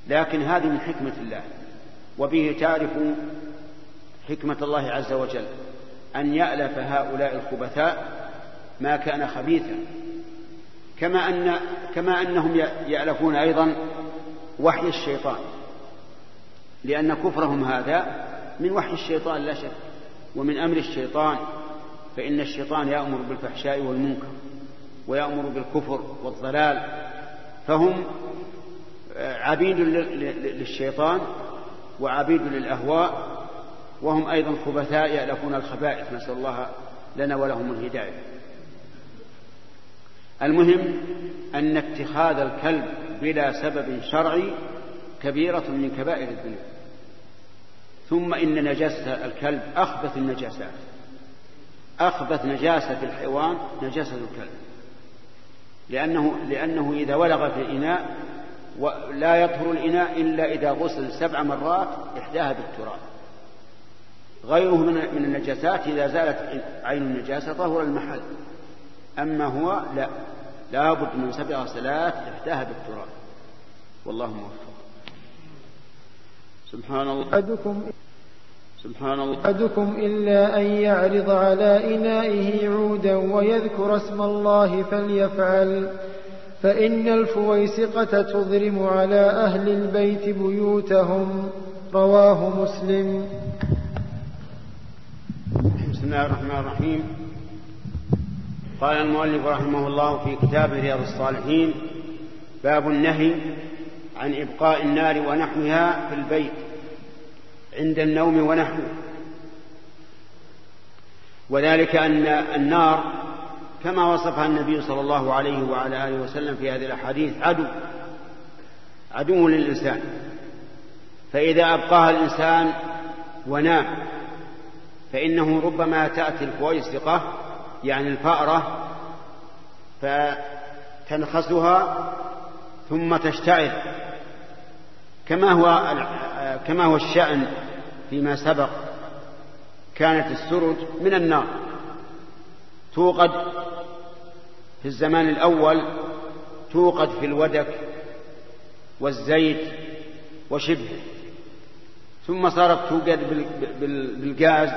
لكن هذه من حكمة الله وبه تعرف حكمة الله عز وجل أن يألف هؤلاء الخبثاء ما كان خبيثا. كما أن كما أنهم يألفون أيضا وحي الشيطان لأن كفرهم هذا من وحي الشيطان لا شك ومن أمر الشيطان فإن الشيطان يأمر بالفحشاء والمنكر ويأمر بالكفر والضلال فهم عبيد للشيطان وعبيد للأهواء وهم أيضا خبثاء يألفون الخبائث نسأل الله لنا ولهم الهداية. المهم أن اتخاذ الكلب بلا سبب شرعي كبيرة من كبائر الذنوب. ثم إن نجاسة الكلب أخبث النجاسات. أخبث نجاسة الحيوان نجاسة الكلب. لأنه, لأنه إذا ولغ في الإناء لا يطهر الإناء إلا إذا غسل سبع مرات إحداها بالتراب. غيره من النجاسات إذا زالت عين النجاسة طهر المحل. أما هو لا. لا بد من سبع غسلات إحداها بالتراب. والله موفق. سبحان الله. سبحان الله. أحدكم إلا أن يعرض على إنائه عودا ويذكر اسم الله فليفعل فإن الفويسقة تضرم على أهل البيت بيوتهم. رواه مسلم. بسم الله الرحمن الرحيم. قال المؤلف رحمه الله في كتاب رياض الصالحين باب النهي عن إبقاء النار ونحوها في البيت عند النوم ونحوه. وذلك أن النار كما وصفها النبي صلى الله عليه وعلى آله وسلم في هذه الأحاديث عدو عدو للإنسان. فإذا أبقاها الإنسان ونام فإنه ربما تأتي الفويسقة يعني الفأرة فتنخسها ثم تشتعل. كما هو كما هو الشأن فيما سبق كانت السرج من النار. توقد في الزمان الأول توقد في الودك والزيت وشبهه. ثم صارت توقد بالغاز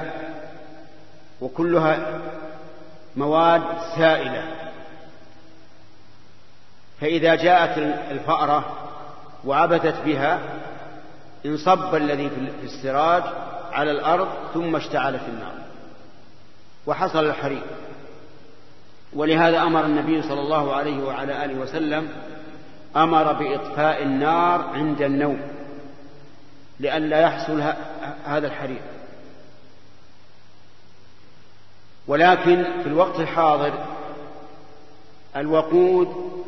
وكلها مواد سائلة. فإذا جاءت الفأرة وعبثت بها انصب الذي في السراج على الأرض ثم اشتعلت النار. وحصل الحريق. ولهذا أمر النبي صلى الله عليه وعلى آله وسلم أمر بإطفاء النار عند النوم لئلا يحصل هذا الحريق. ولكن في الوقت الحاضر الوقود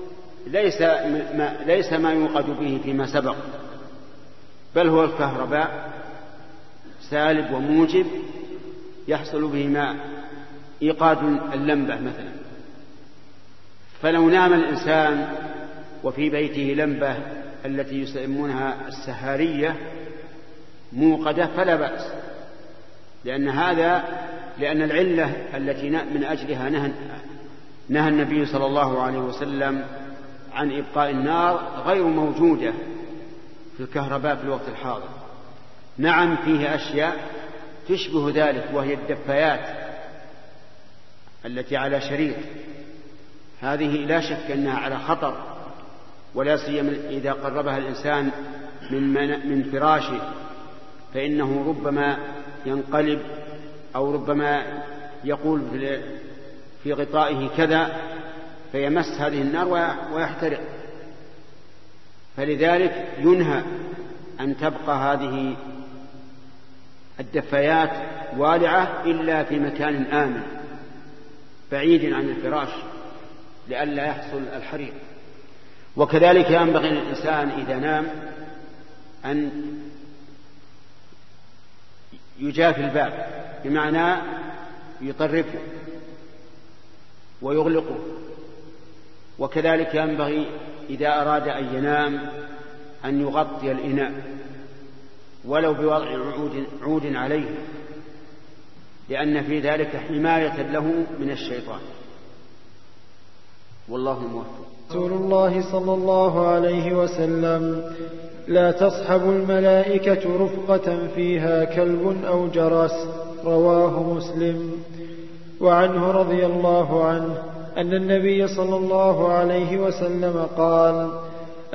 ليس ما, ليس ما يوقد به فيما سبق بل هو الكهرباء سالب وموجب يحصل به ما إيقاد اللمبة مثلا. فلو نام الإنسان وفي بيته لمبة التي يسمونها السهارية موقدة فلا بأس لأن هذا لأن العلة التي من أجلها نهى نهى النبي صلى الله عليه وسلم عن إبقاء النار غير موجودة في الكهرباء في الوقت الحاضر. نعم فيه أشياء تشبه ذلك وهي الدفايات التي على شريط. هذه لا شك أنها على خطر ولا سيما إذا قربها الإنسان من, من فراشه فإنه ربما ينقلب أو ربما يقول في غطائه كذا فيمس هذه النار ويحترق. فلذلك ينهى أن تبقى هذه الدفايات والعة إلا في مكان آمن بعيد عن الفراش لئلا يحصل الحريق. وكذلك ينبغي للإنسان إذا نام أن يجافي الباب بمعنى يطرفه ويغلقه. وكذلك ينبغي إذا أراد أن ينام أن يغطي الإناء ولو بوضع عود, عود عليه لأن في ذلك حماية له من الشيطان. والله موفق. رسول الله صلى الله عليه وسلم لا تصحب الملائكة رفقة فيها كلب أو جرس. رواه مسلم. وعنه رضي الله عنه أن النبي صلى الله عليه وسلم قال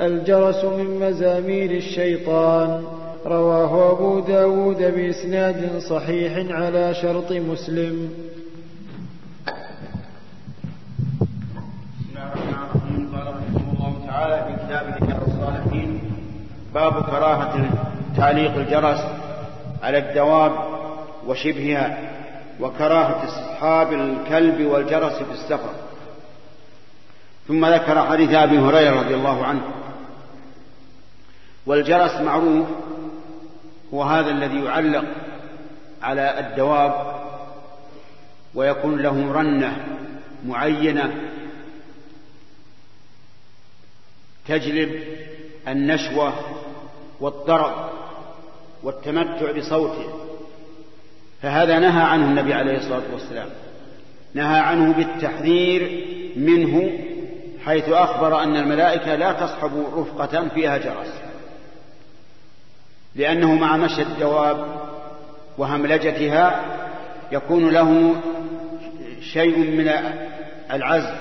الجرس من مزامير الشيطان. رواه أبو داود بإسناد صحيح على شرط مسلم. باب كراهة تعليق الجرس على الدواب وشبهها وكراهة اصحاب الكلب والجرس في السفر. ثم ذكر حديث أبي هريرة رضي الله عنه. والجرس معروف هو هذا الذي يعلق على الدواب ويكون له رنة معينة تجلب النشوة والطرب والتمتع بصوته. فهذا نهى عنه النبي عليه الصلاة والسلام. نهى عنه بالتحذير منه حيث أخبر أن الملائكة لا تصحب رفقة فيها جرس لأنه مع مشي الدواب وهملجتها يكون له شيء من العزف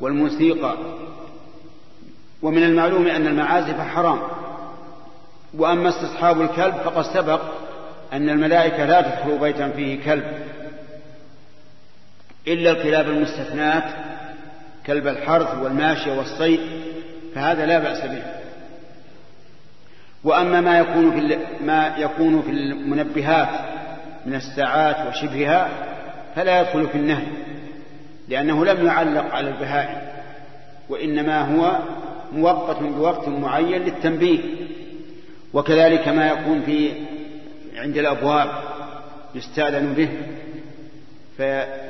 والموسيقى ومن المعلوم أن المعازف حرام وأما استصحاب الكلب فقد سبق أن الملائكة لا تدخل بيتا فيه كلب إلا الكلاب المستثنات كلب الحرث والماشية والصيد فهذا لا بأس به. وأما ما يكون في ما يكون في المنبهات من الساعات وشبهها فلا يدخل في النهي لأنه لم يعلق على البهائم وإنما هو مؤقت بوقت معين للتنبيه. وكذلك ما يكون في عند الأبواب يستأذن به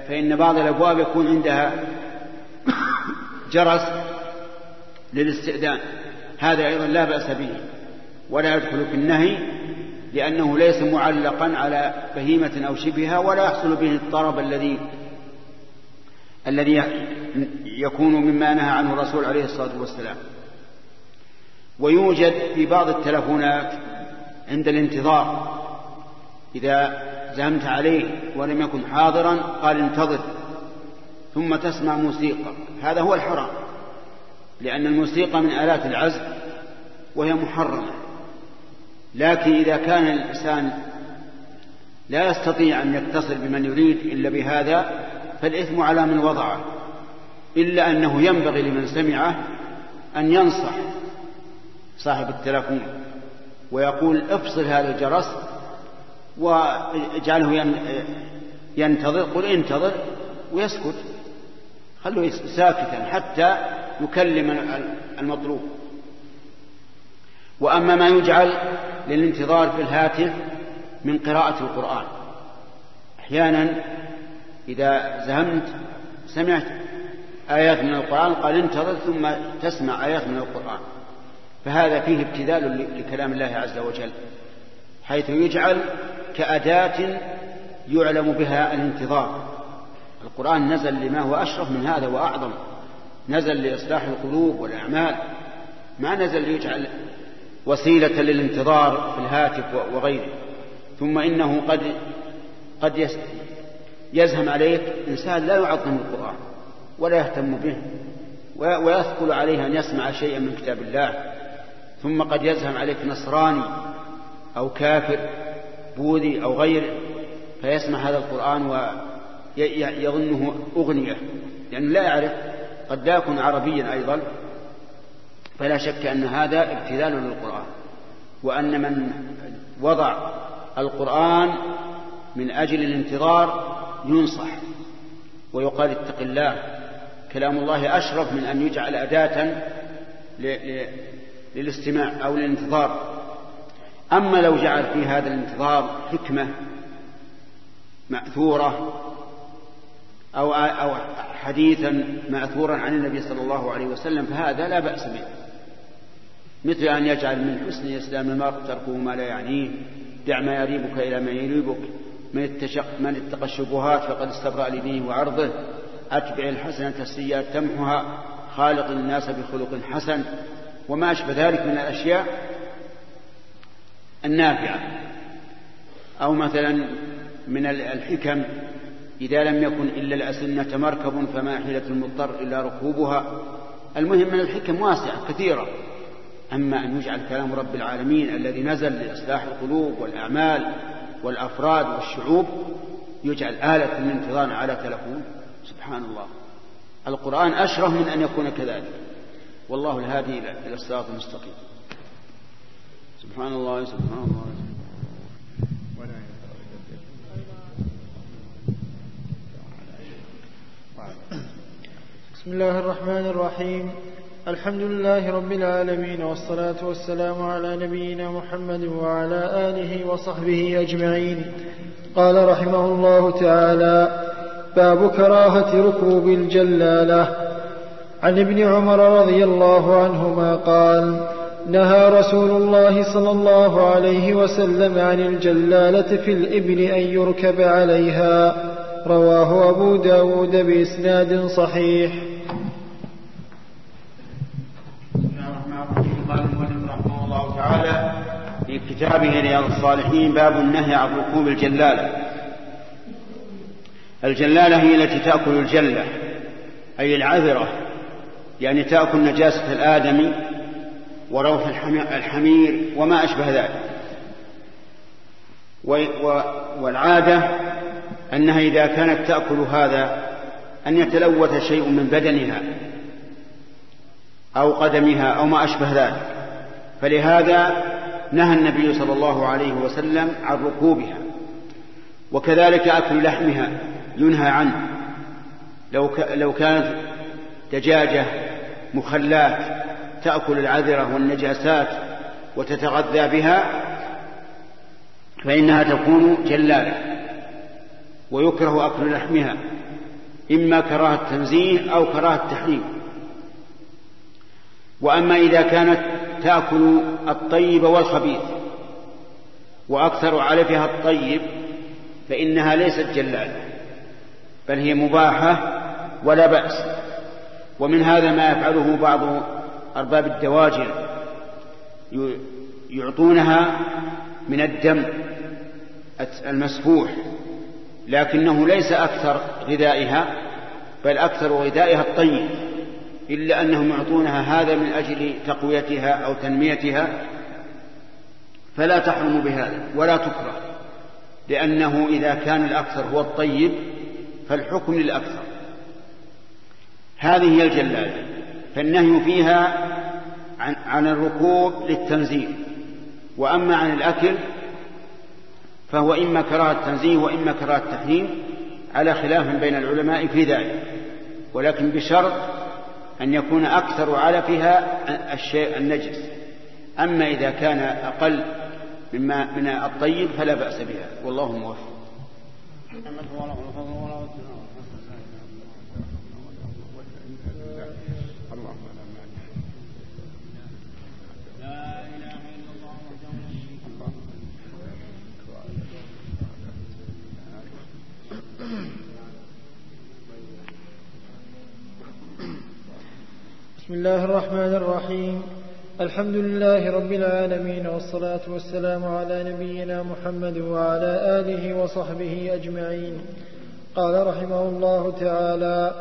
فإن بعض الأبواب يكون عندها جرس للاستئذان. هذا أيضا لا بأس به ولا يدخل في النهي لأنه ليس معلقا على بهيمة أو شبهها ولا يحصل به الطرب الذي الذي يكون مما نهى عنه الرسول عليه الصلاة والسلام. ويوجد في بعض التلفونات عند الانتظار إذا زهمت عليه ولم يكن حاضرا قال انتظر. ثم تسمع موسيقى. هذا هو الحرام لأن الموسيقى من آلات العزف وهي محرمة. لكن إذا كان الإنسان لا يستطيع أن يتصل بمن يريد إلا بهذا فالإثم على من وضعه. إلا أنه ينبغي لمن سمعه أن ينصح صاحب التلفون ويقول افصل هذا الجرس واجعله ينتظر قل انتظر ويسكت. خلوه ساكتا حتى يكلم المطلوب. وأما ما يجعل للانتظار في الهاتف من قراءة القرآن. أحيانا إذا زهمت سمعت آيات من القرآن قال انتظر ثم تسمع آيات من القرآن. فهذا فيه ابتذال لكلام الله عز وجل حيث يجعل كأداة يعلم بها الانتظار. القرآن نزل لما هو أشرف من هذا وأعظم. نزل لإصلاح القلوب والأعمال. ما نزل ليجعل وسيلة للانتظار في الهاتف وغيره. ثم إنه قد قد يزهم عليك إنسان لا يعظم القرآن ولا يهتم به ويثقل عليه أن يسمع شيئا من كتاب الله. ثم قد يزهم عليك نصراني أو كافر بوذي أو غيره فيسمع هذا القرآن ويظنه أغنية. لأنه لا يعرف قد لا يكون عربيا أيضا فلا شك أن هذا ابتذال للقرآن. وأن من وضع القرآن من أجل الانتظار ينصح ويقال اتق الله. كلام الله أشرف من أن يجعل أداة للاستماع أو للانتظار. أما لو جعل في هذا الانتظار حكمة مأثورة أو أو حديثا مأثورا عن النبي صلى الله عليه وسلم فهذا لا بأس به. مثل أن يجعل من حسن إسلام المرء تركه ما لا يعنيه دع ما يريبك إلى ما يريبك. من اتشق من اتقى الشبهات فقد استبرأ لدينه وعرضه. أتبع الحسنة السيئة تمحها خالق الناس بخلق حسن. وما أشبه ذلك من الأشياء النافعة. أو مثلا من الحكم إذا لم يكن إلا الأسنة مركب فما حيلة المضطر إلا ركوبها. المهم من الحكم واسعة كثيرة. أما أن يجعل كلام رب العالمين الذي نزل لإصلاح القلوب والأعمال والأفراد والشعوب يجعل آلة الانتظار على تلفون. سبحان الله. القرآن أشرف من أن يكون كذلك. والله الهادي إلى الصراط المستقيم سبحان الله سبحان الله. بسم الله الرحمن الرحيم. الحمد لله رب العالمين والصلاة والسلام على نبينا محمد وعلى آله وصحبه أجمعين. قال رحمه الله تعالى باب كراهة ركوب الجلالة. عن ابن عمر رضي الله عنهما قال نهى رسول الله صلى الله عليه وسلم عن الجلالة في الإبل أن يركب عليها. رواه أبو داود بإسناد صحيح قال المؤلف رحمه الله تعالى في كتابه رياض الصالحين باب النهي عن ركوب الجلالة الجلالة هي التي تأكل الجلة أي العذرة يعني تأكل نجاسة الآدمي وروث الحمير وما أشبه ذلك. والعادة أنها إذا كانت تأكل هذا أن يتلوث شيء من بدنها أو قدمها أو ما أشبه ذلك. فلهذا نهى النبي صلى الله عليه وسلم عن ركوبها وكذلك أكل لحمها ينهى عنه. لو لو كانت دجاجة مخلات تأكل العذرة والنجاسات وتتغذى بها فإنها تكون جلالة ويكره أكل لحمها إما كراهة تنزيه أو كراهة تحريم. وأما إذا كانت تأكل الطيب والخبيث وأكثر علفها الطيب فإنها ليست جلالة بل هي مباحة ولا بأس. ومن هذا ما يفعله بعض أرباب الدواجن يعطونها من الدم المسفوح لكنه ليس أكثر غذائها بل أكثر غذائها الطيب. إلا أنهم يعطونها هذا من أجل تقويتها أو تنميتها فلا تحرم بهذا ولا تكره لأنه إذا كان الأكثر هو الطيب فالحكم للأكثر. هذه هي الجلالة فالنهي فيها عن, عن الركوب للتنزيل وأما عن الأكل فهو إما كراهة تنزيه وإما كراهة تحريم على خلاف بين العلماء في ذلك ولكن بشرط أن يكون أكثر علفها الشيء النجس. أما إذا كان أقل مما من الطيب فلا بأس بها. والله موفق. بسم الله الرحمن الرحيم. الحمد لله رب العالمين والصلاة والسلام على نبينا محمد وعلى آله وصحبه أجمعين. قال رحمه الله تعالى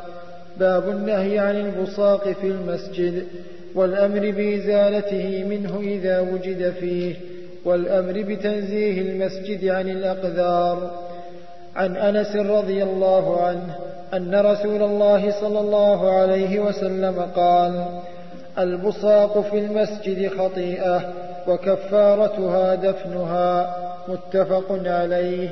باب النهي عن البصاق في المسجد والأمر بإزالته منه إذا وجد فيه والأمر بتنزيه المسجد عن الأقذار. عن أنس رضي الله عنه أن رسول الله صلى الله عليه وسلم قال البصاق في المسجد خطيئة وكفارتها دفنها متفق عليه.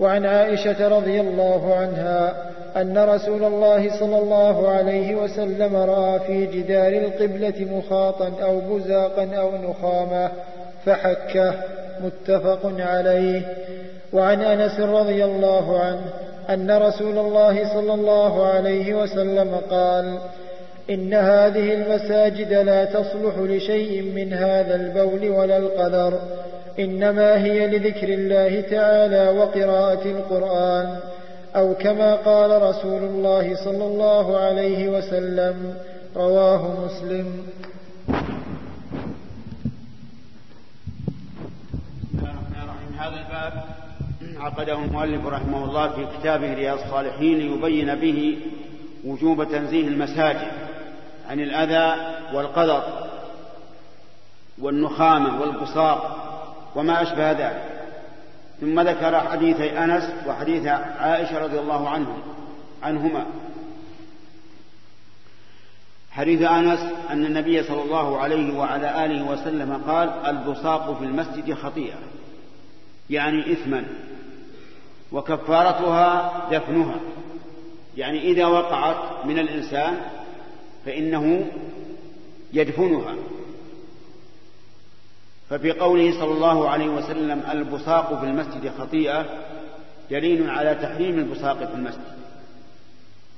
وعن عائشة رضي الله عنها أن رسول الله صلى الله عليه وسلم رأى في جدار القبلة مخاطا أو بزاقا أو نخامة فحكه متفق عليه. وعن أنس رضي الله عنه أن رسول الله صلى الله عليه وسلم قال إن هذه المساجد لا تصلح لشيء من هذا البول ولا القدر إنما هي لذكر الله تعالى وقراءة القرآن أو كما قال رسول الله صلى الله عليه وسلم رواه مسلم. هذا الباب عقده المؤلف رحمه الله في كتابه رياض الصالحين ليبين به وجوب تنزيه المساجد عن الأذى والقدر والنخامة والبصاق وما أشبه ذلك. ثم ذكر حديث أنس وحديث عائشة رضي الله عنهم عنهما. حديث أنس أن النبي صلى الله عليه وعلى آله وسلم قال البصاق في المسجد خطيئة يعني إثما. وكفارتها دفنها. يعني إذا وقعت من الإنسان فإنه يدفنها. ففي قوله صلى الله عليه وسلم البصاق في المسجد خطيئة دليل على تحريم البصاق في المسجد.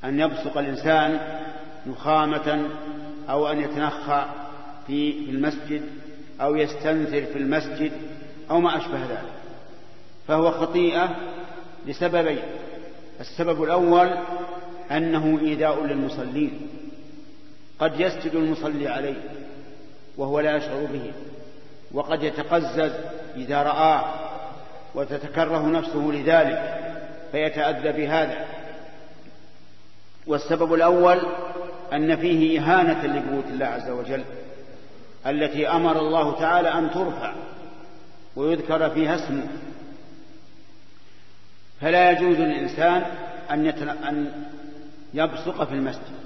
أن يبصق الإنسان نخامة أو أن يتنخى في المسجد أو يستنثر في المسجد أو ما أشبه ذلك. فهو خطيئة لسببين. السبب الأول أنه إيذاء للمصلين. قد يسجد المصلي عليه وهو لا يشعر به وقد يتقزز إذا رآه وتتكره نفسه لذلك فيتأذى بهذا. والسبب الأول أن فيه إهانة لبيوت الله عز وجل التي أمر الله تعالى أن ترفع ويذكر فيها اسمه. فلا يجوز للإنسان أن, أن يبصق في المسجد.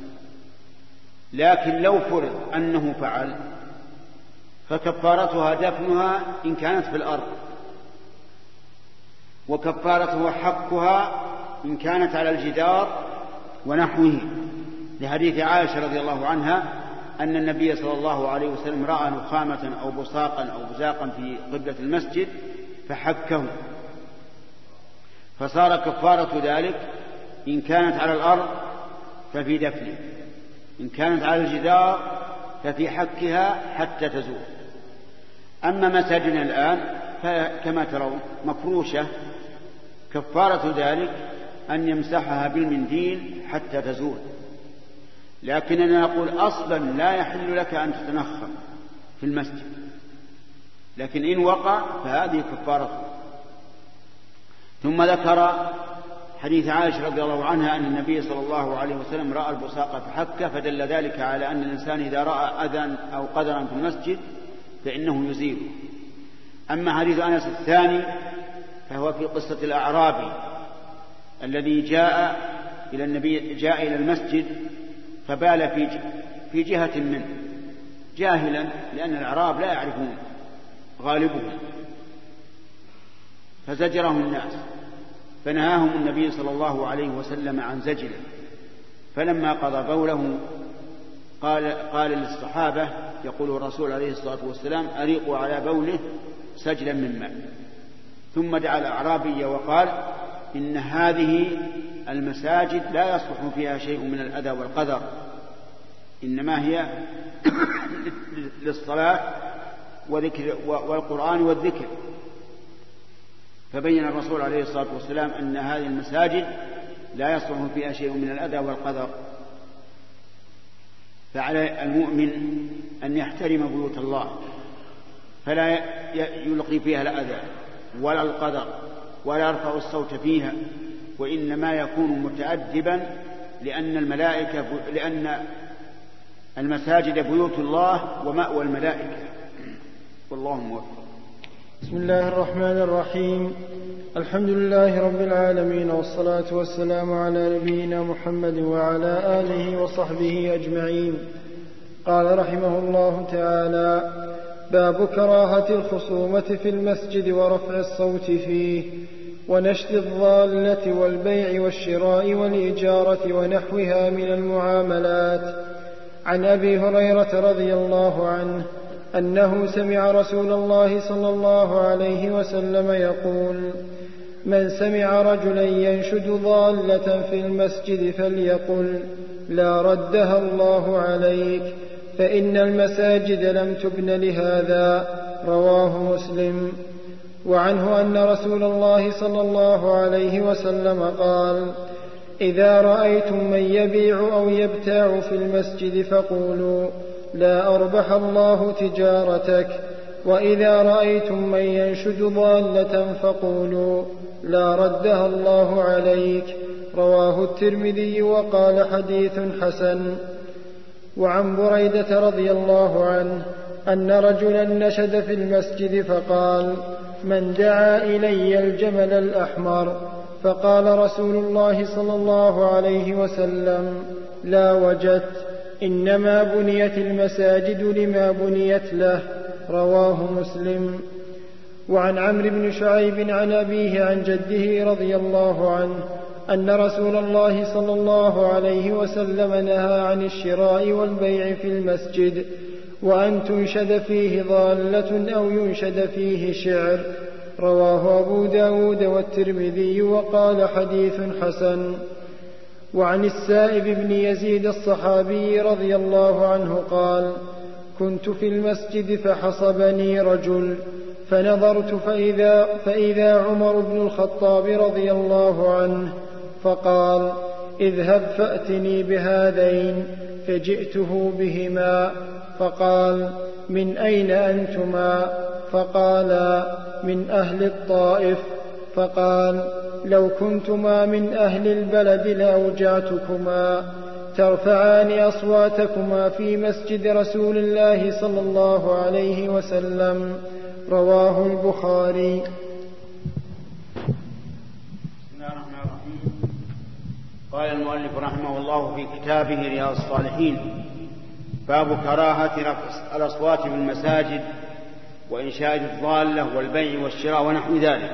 لكن لو فرض أنه فعل فكفارتها دفنها إن كانت في الأرض. وكفارته حقها إن كانت على الجدار ونحوه. لحديث عائشة رضي الله عنها أن النبي صلى الله عليه وسلم رأى نخامة أو بصاقا أو بزاقا في قبلة المسجد فحكه. فصار كفارة ذلك إن كانت على الأرض ففي دفنه إن كانت على الجدار ففي حكها حتى تزول. أما مساجدنا الآن فكما ترون مفروشة كفارة ذلك أن يمسحها بالمنديل حتى تزول. لكننا نقول أصلا لا يحل لك أن تتنخم في المسجد لكن إن وقع فهذه كفارته ثم ذكر حديث عائشة رضي الله عنها أن النبي صلى الله عليه وسلم رأى البصاق فحك فدل ذلك على أن الإنسان إذا رأى أذى أو قدرا في المسجد فإنه يزيله أما حديث أنس الثاني فهو في قصة الأعرابي الذي جاء إلى النبي جاء إلى المسجد فبال في في جهة منه جاهلا لأن الأعراب لا يعرفون غالبهم. فزجرهم الناس. فنهاهم النبي صلى الله عليه وسلم عن زجره. فلما قضى بوله قال قال للصحابة يقول الرسول عليه الصلاة والسلام أريقوا على بوله سجلا من ماء. ثم دعا الأعرابي وقال إن هذه المساجد لا يصلح فيها شيء من الأذى والقدر إنما هي للصلاة وذكر والقرآن والذكر. فبين الرسول عليه الصلاة والسلام أن هذه المساجد لا يصلح فيها شيء من الأذى والقدر فعلى المؤمن أن يحترم بيوت الله فلا يلقي فيها الأذى ولا القدر ولا يرفع الصوت فيها وإنما يكون متأدبا لأن الملائكة لأن المساجد بيوت الله ومأوى الملائكة. والله موفق. بسم الله الرحمن الرحيم. الحمد لله رب العالمين والصلاة والسلام على نبينا محمد وعلى آله وصحبه أجمعين. قال رحمه الله تعالى باب كراهة الخصومة في المسجد ورفع الصوت فيه ونشد الضالة والبيع والشراء والإجارة ونحوها من المعاملات. عن أبي هريرة رضي الله عنه أنه سمع رسول الله صلى الله عليه وسلم يقول من سمع رجلا ينشد ضالة في المسجد فليقل لا ردها الله عليك فإن المساجد لم تبن لهذا رواه مسلم. وعنه أن رسول الله صلى الله عليه وسلم قال إذا رأيتم من يبيع أو يبتاع في المسجد فقولوا لا أربح الله تجارتك. وإذا رأيتم من ينشد ضالة فقولوا لا ردها الله عليك. رواه الترمذي وقال حديث حسن. وعن بريدة رضي الله عنه أن رجلا نشد في المسجد فقال من دعا إلي الجمل الأحمر؟ فقال رسول الله صلى الله عليه وسلم لا وجدت. إنما بنيت المساجد لما بنيت له رواه مسلم. وعن عمرو بن شعيب عن أبيه عن جده رضي الله عنه أن رسول الله صلى الله عليه وسلم نهى عن الشراء والبيع في المسجد وأن تنشد فيه ضالة أو ينشد فيه شعر. رواه أبو داود والترمذي وقال حديث حسن. وعن السائب بن يزيد الصحابي رضي الله عنه قال كنت في المسجد فحصبني رجل فنظرت فإذا, فإذا عمر بن الخطاب رضي الله عنه فقال اذهب فأتني بهذين فجئته بهما فقال من أين أنتما؟ فقالا من أهل الطائف. فقال لو كنتما من أهل البلد لأوجعتكما. ترفعان أصواتكما في مسجد رسول الله صلى الله عليه وسلم. رواه البخاري. قال المؤلف رحمه الله في كتابه رياض الصالحين باب كراهة رفع الأصوات في المساجد وإنشاء الضالة والبيع والشراء ونحو ذلك.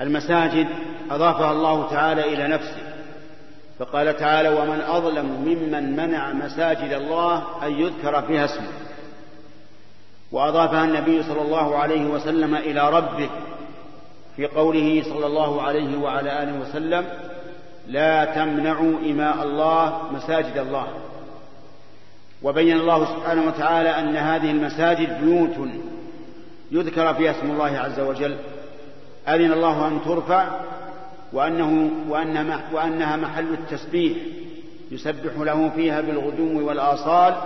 المساجد أضافها الله تعالى إلى نفسه فقال تعالى ومن أظلم ممن منع مساجد الله أن يذكر فيها اسمه. وأضافها النبي صلى الله عليه وسلم إلى ربه في قوله صلى الله عليه وعلى آله وسلم لا تمنعوا إماء الله مساجد الله. وبين الله سبحانه وتعالى أن هذه المساجد بيوت يذكر فيها اسم الله عز وجل أذن الله أن ترفع وأنه وأن وأنها محل التسبيح يسبح له فيها بالغدو والآصال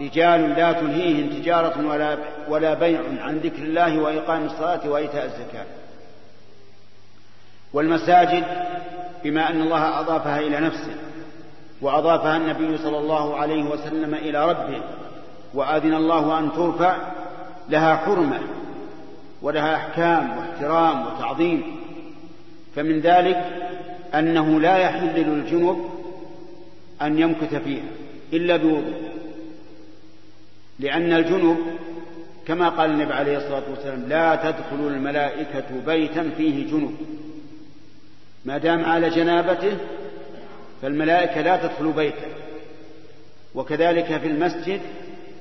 رجال لا تلهيهم تجارة ولا ولا بيع عن ذكر الله وإقام الصلاة وإيتاء الزكاة. والمساجد بما أن الله أضافها إلى نفسه وأضافها النبي صلى الله عليه وسلم إلى ربه وأذن الله أن ترفع لها حرمة ولها أحكام واحترام وتعظيم. فمن ذلك أنه لا يحل للجنب أن يمكث فيها إلا بوضوء لأن الجنب كما قال النبي عليه الصلاة والسلام لا تدخل الملائكة بيتا فيه جنب. ما دام على جنابته فالملائكة لا تدخل بيته وكذلك في المسجد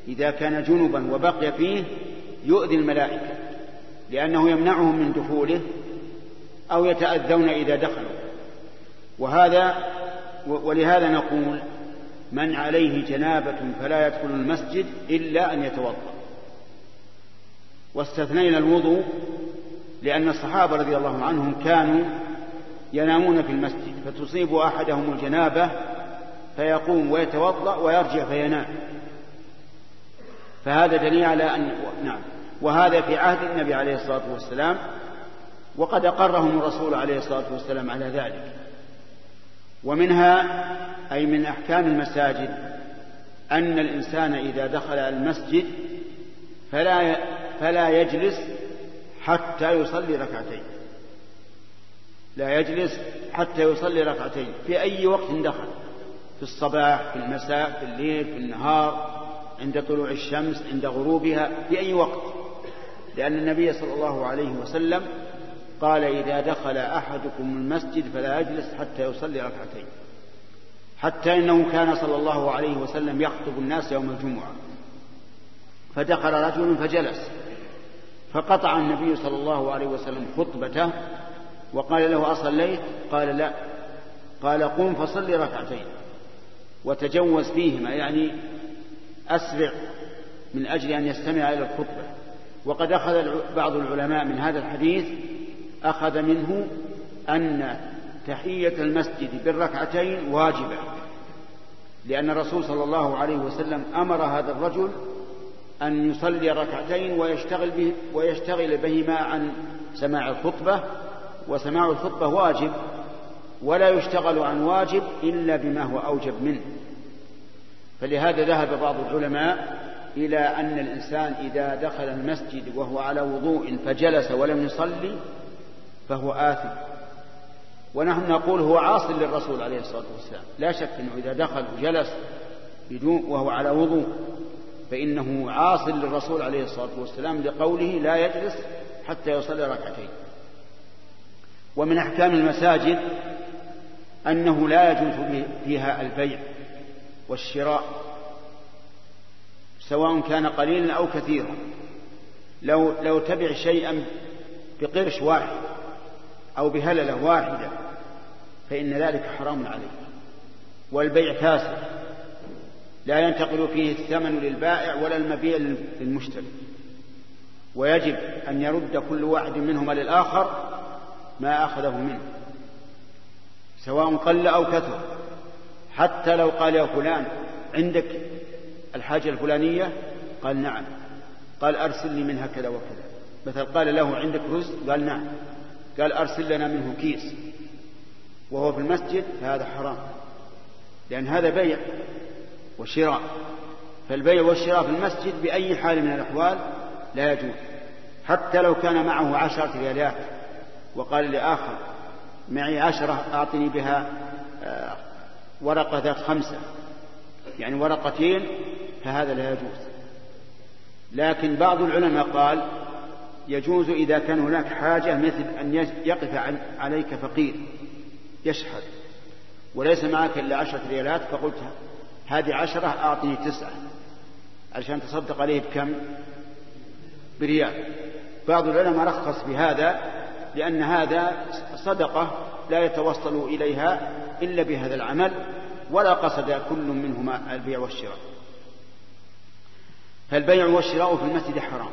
إذا كان جنبا وبقي فيه يؤذي الملائكة. لأنه يمنعهم من دخوله أو يتأذون إذا دخلوا. وهذا ولهذا نقول من عليه جنابة فلا يدخل المسجد إلا أن يتوضأ. واستثنينا الوضوء لأن الصحابة رضي الله عنهم كانوا ينامون في المسجد فتصيب أحدهم الجنابة فيقوم ويتوضأ ويرجع فينام. فهذا دليل على أن نعم. وهذا في عهد النبي عليه الصلاة والسلام وقد أقرهم الرسول عليه الصلاة والسلام على ذلك. ومنها أي من أحكام المساجد أن الإنسان إذا دخل المسجد فلا فلا يجلس حتى يصلي ركعتين. لا يجلس حتى يصلي ركعتين في أي وقت دخل في الصباح في المساء في الليل في النهار عند طلوع الشمس عند غروبها في أي وقت. لأن النبي صلى الله عليه وسلم قال إذا دخل أحدكم المسجد فلا يجلس حتى يصلي ركعتين. حتى إنه كان صلى الله عليه وسلم يخطب الناس يوم الجمعة. فدخل رجل فجلس. فقطع النبي صلى الله عليه وسلم خطبته وقال له أصليت؟ قال لا. قال قم فصل ركعتين. وتجوز فيهما يعني أسرع من أجل أن يستمع إلى الخطبة. وقد أخذ بعض العلماء من هذا الحديث أخذ منه أن تحية المسجد بالركعتين واجبة لأن الرسول صلى الله عليه وسلم أمر هذا الرجل أن يصلي ركعتين ويشتغل, به ويشتغل بهما عن سماع الخطبة وسماع الخطبة واجب ولا يشتغل عن واجب إلا بما هو أوجب منه. فلهذا ذهب بعض العلماء إلى أن الإنسان إذا دخل المسجد وهو على وضوء فجلس ولم يصلي فهو آثم. ونحن نقول هو عاص للرسول عليه الصلاة والسلام. لا شك أنه إذا دخل وجلس بدون وهو على وضوء فإنه عاص للرسول عليه الصلاة والسلام لقوله لا يجلس حتى يصلي ركعتين. ومن أحكام المساجد أنه لا يجوز فيها البيع والشراء. سواء كان قليلا أو كثيرا. لو لو تبع شيئا بقرش واحد أو بهللة واحدة فإن ذلك حرام عليه. والبيع فاسد لا ينتقل فيه الثمن للبائع ولا المبيع للمشتري. ويجب أن يرد كل واحد منهما للآخر ما أخذه منه سواء قل أو كثر. حتى لو قال يا فلان عندك الحاجة الفلانية؟ قال نعم. قال أرسل لي منها كذا وكذا. مثلا قال له عندك رز قال نعم. قال أرسل لنا منه كيس. وهو في المسجد؟ فهذا حرام. لأن هذا بيع وشراء. فالبيع والشراء في المسجد بأي حال من الأحوال لا يجوز. حتى لو كان معه عشرة ريالات. وقال لآخر معي عشرة أعطني بها آه، ورقة ذات خمسة. يعني ورقتين فهذا لا يجوز. لكن بعض العلماء قال يجوز إذا كان هناك حاجة مثل أن يقف عليك فقير يشحذ وليس معك إلا عشرة ريالات فقلت هذه عشرة أعطني تسعة. عشان تصدق عليه بكم؟ بريال. بعض العلماء رخص بهذا لأن هذا صدقة لا يتوصل إليها إلا بهذا العمل ولا قصد كل منهما البيع والشراء. فالبيع والشراء في المسجد حرام.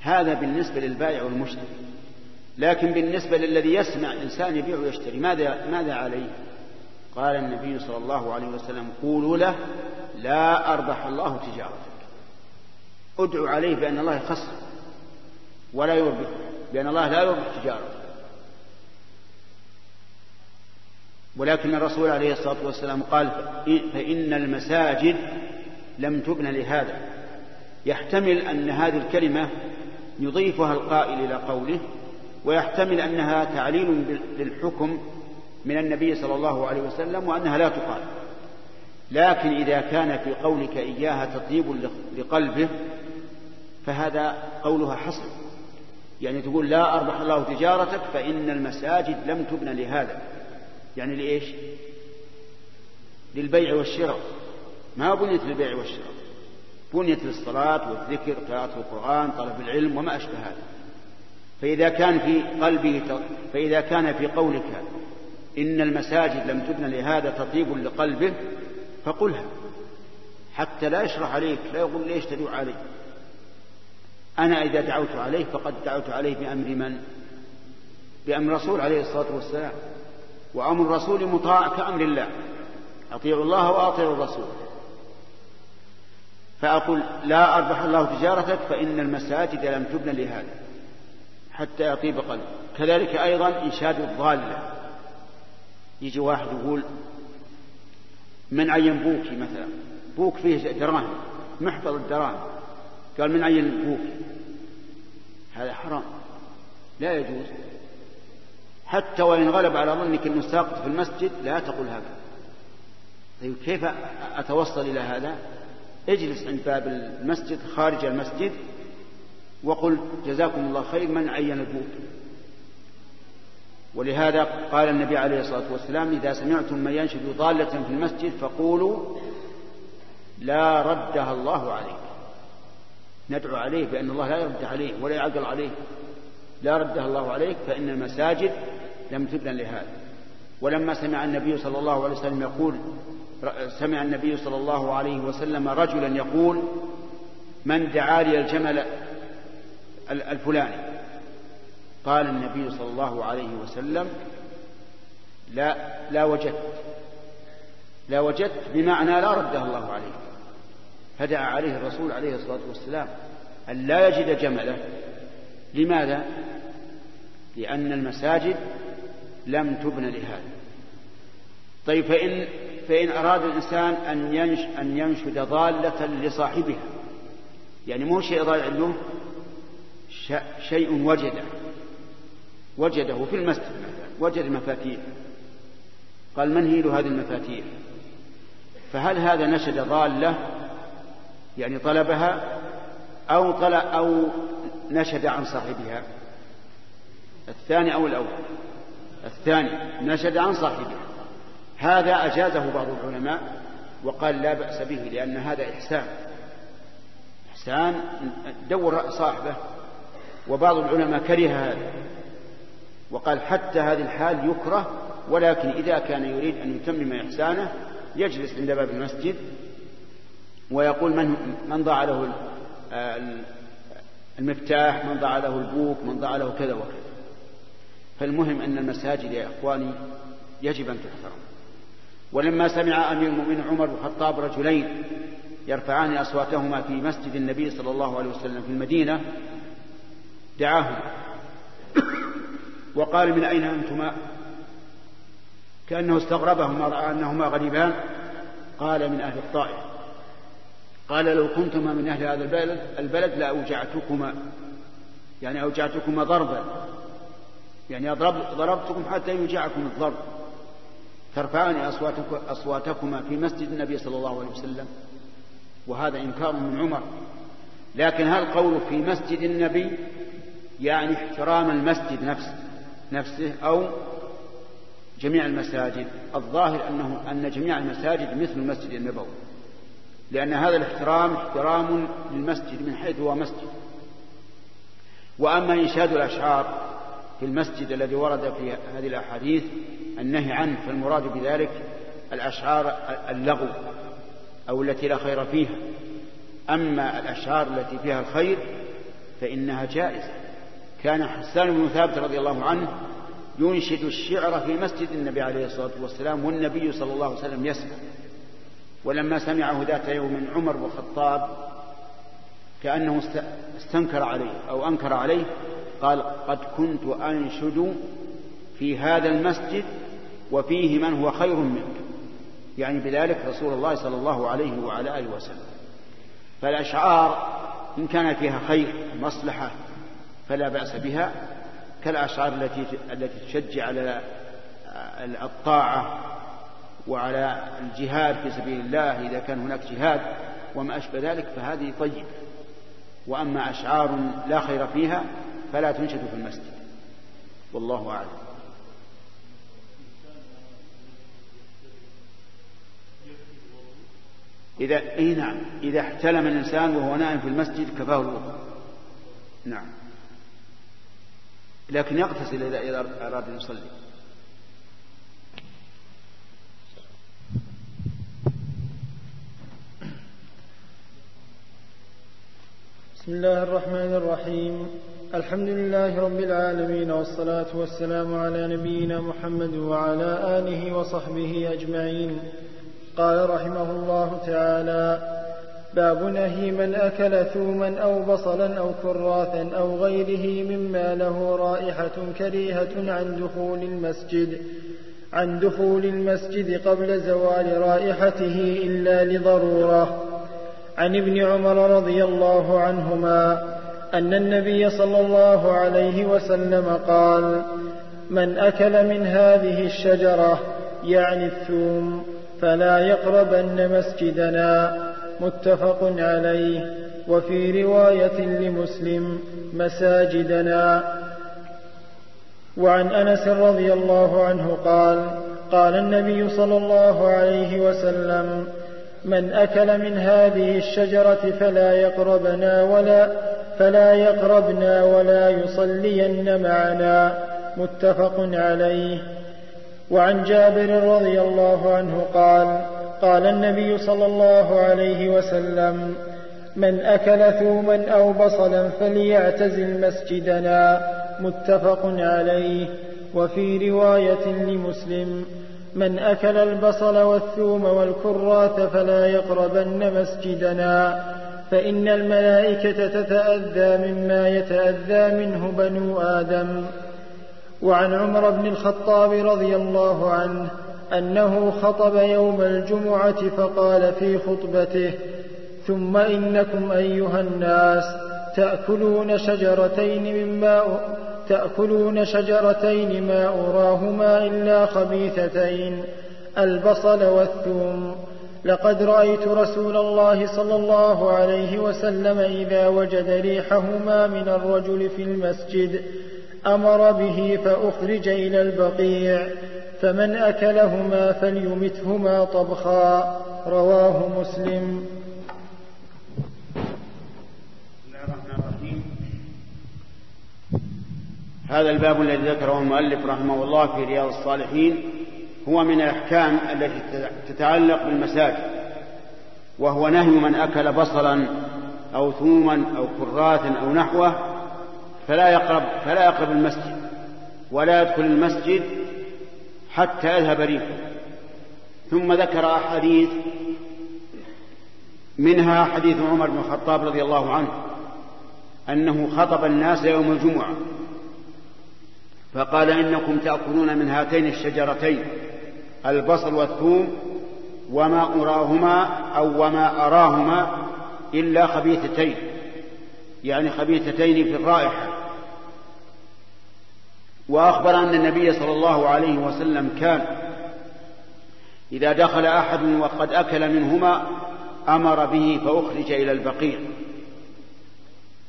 هذا بالنسبة للبائع والمشتري. لكن بالنسبة للذي يسمع إنسان يبيع ويشتري ماذا ماذا عليه؟ قال النبي صلى الله عليه وسلم قولوا له لا أربح الله تجارتك. ادعوا عليه بأن الله يخسر ولا يربح بأن الله لا يربح تجارته. ولكن الرسول عليه الصلاة والسلام قال فإن المساجد لم تبن لهذا. يحتمل أن هذه الكلمة يضيفها القائل إلى قوله ويحتمل أنها تعليل للحكم من النبي صلى الله عليه وسلم وأنها لا تقال. لكن إذا كان في قولك إياها تطيب لقلبه فهذا قولها حصر. يعني تقول لا أربح الله تجارتك فإن المساجد لم تبنى لهذا. يعني لإيش؟ للبيع والشراء. ما بنيت للبيع والشراء. بنيت للصلاة والذكر قراءة القرآن طلب العلم وما أشبه هذا. فإذا كان في قلبه فإذا كان في قولك إن المساجد لم تبنى لهذا تطيب لقلبه فقلها. حتى لا يشرح عليك لا يقول ليش تدعو علي. أنا إذا دعوت عليه فقد دعوت عليه بأمر من؟ بأمر الرسول عليه الصلاة والسلام. وأمر الرسول مطاع كأمر الله. أطيعوا الله وأطيعوا الرسول. فأقول لا أربح الله تجارتك فإن المساجد لم تبنى لهذا حتى يطيب قلبه كذلك أيضا إنشاد الضالة. يجي واحد يقول من عين بوكي مثلا؟ بوك فيه دراهم محفظة الدراهم. قال من عين بوكي هذا حرام. لا يجوز. حتى وإن غلب على ظنك أنه ساقط في المسجد لا تقول هذا. طيب كيف أتوصل إلى هذا؟ اجلس عند باب المسجد خارج المسجد وقل جزاكم الله خير من عين البوك ولهذا قال النبي عليه الصلاة والسلام إذا سمعتم من ينشد ضالة في المسجد فقولوا لا ردها الله عليك. ندعو عليه بأن الله لا يرد عليه ولا يعقل عليه. لا ردها الله عليك فإن المساجد لم تبنى لهذا. ولما سمع النبي صلى الله عليه وسلم يقول سمع النبي صلى الله عليه وسلم رجلا يقول من دعا لي الجمل الفلاني؟ قال النبي صلى الله عليه وسلم لا لا وجدت لا وجدت بمعنى لا ردها الله عليه. فدعا عليه الرسول عليه الصلاة والسلام أن لا يجد جمله. لماذا؟ لأن المساجد لم تبن لهذا. طيب فإن فإن أراد الإنسان أن ينش أن ينشد ضالة لصاحبها. يعني مو شيء ضائع له شيء وجده. وجده في المسجد مثلا وجد مفاتيح. قال من هي له هذه المفاتيح؟ فهل هذا نشد ضالة يعني طلبها أو طلب أو نشد عن صاحبها؟ الثاني أو الأول؟ الثاني نشد عن صاحبها. هذا أجازه بعض العلماء وقال لا بأس به لأن هذا إحسان. إحسان دور صاحبه وبعض العلماء كره هذا وقال حتى هذه الحال يكره ولكن إذا كان يريد أن يتمم إحسانه يجلس عند باب المسجد ويقول من من ضاع له المفتاح من ضاع له البوك من ضاع له كذا وكذا. فالمهم أن المساجد يا إخواني يجب أن تحترم. ولما سمع أمير المؤمنين عمر بن الخطاب رجلين يرفعان أصواتهما في مسجد النبي صلى الله عليه وسلم في المدينة دعاهما وقال من أين أنتما؟ كأنه استغربهما رأى أنهما غريبان. قال من أهل الطائف. قال لو كنتما من أهل هذا البلد, البلد لأوجعتكما. يعني أوجعتكما ضربا. يعني ضربتكم حتى يوجعكم الضرب. ترفعان أصواتكما في مسجد النبي صلى الله عليه وسلم وهذا إنكار من عمر. لكن هل قوله في مسجد النبي يعني احترام المسجد نفسه نفسه أو جميع المساجد. الظاهر أنه أن جميع المساجد مثل المسجد النبوي لأن هذا الاحترام احترام للمسجد من حيث هو مسجد. وأما إنشاد الأشعار في المسجد الذي ورد في هذه الأحاديث النهي عنه فالمراد بذلك الأشعار اللغو أو التي لا خير فيها. أما الأشعار التي فيها الخير فإنها جائزة. كان حسان بن ثابت رضي الله عنه ينشد الشعر في مسجد النبي عليه الصلاة والسلام والنبي صلى الله عليه وسلم يسمع. ولما سمعه ذات يوم عمر بن الخطاب كأنه استنكر عليه أو أنكر عليه قال قد كنت أنشد في هذا المسجد وفيه من هو خير منك. يعني بذلك رسول الله صلى الله عليه وعلى آله وسلم. فالأشعار إن كان فيها خير مصلحة فلا بأس بها. كالأشعار التي التي تشجع على الطاعة وعلى الجهاد في سبيل الله إذا كان هناك جهاد وما أشبه ذلك فهذه طيبة. وأما أشعار لا خير فيها فلا تنشد في المسجد. والله أعلم. إذا إيه نعم. إذا احتلم الإنسان وهو نائم في المسجد كفاه الوضوء نعم. لكن يغتسل إذا أراد أن يصلي. بسم الله الرحمن الرحيم. الحمد لله رب العالمين والصلاة والسلام على نبينا محمد وعلى آله وصحبه أجمعين. قال رحمه الله تعالى باب نهي من أكل ثوما أو بصلا أو كراثا أو غيره مما له رائحة كريهة عن دخول المسجد عن دخول المسجد قبل زوال رائحته إلا لضرورة. عن ابن عمر رضي الله عنهما أن النبي صلى الله عليه وسلم قال من أكل من هذه الشجرة يعني الثوم فلا يقربن مسجدنا. متفق عليه. وفي رواية لمسلم مساجدنا. وعن أنس رضي الله عنه قال قال النبي صلى الله عليه وسلم من أكل من هذه الشجرة فلا يقربنا ولا فلا يقربنا ولا يصلين معنا. متفق عليه. وعن جابر رضي الله عنه قال قال النبي صلى الله عليه وسلم من أكل ثوما أو بصلا فليعتزل مسجدنا. متفق عليه. وفي رواية لمسلم من أكل البصل والثوم والكراث فلا يقربن مسجدنا فإن الملائكة تتأذى مما يتأذى منه بنو آدم. وعن عمر بن الخطاب رضي الله عنه أنه خطب يوم الجمعة فقال في خطبته ثم إنكم أيها الناس تأكلون شجرتين مما تأكلون شجرتين ما أراهما إلا خبيثتين البصل والثوم. لقد رأيت رسول الله صلى الله عليه وسلم إذا وجد ريحهما من الرجل في المسجد أمر به فأخرج إلى البقيع. فمن أكلهما فليمتهما طبخا. رواه مسلم. هذا الباب الذي ذكره المؤلف رحمه الله في رياض الصالحين هو من الأحكام التي تتعلق بالمساجد وهو نهي من أكل بصلا أو ثوما أو كراثا أو نحوه فلا يقرب فلا يقرب المسجد ولا يدخل المسجد حتى يذهب ريحه. ثم ذكر أحاديث منها حديث عمر بن الخطاب رضي الله عنه أنه خطب الناس يوم الجمعة. فقال إنكم تأكلون من هاتين الشجرتين البصل والثوم وما أراهما أو وما أراهما إلا خبيثتين يعني خبيثتين في الرائحة. وأخبر أن النبي صلى الله عليه وسلم كان إذا دخل أحد وقد أكل منهما أمر به فأخرج إلى البقيع.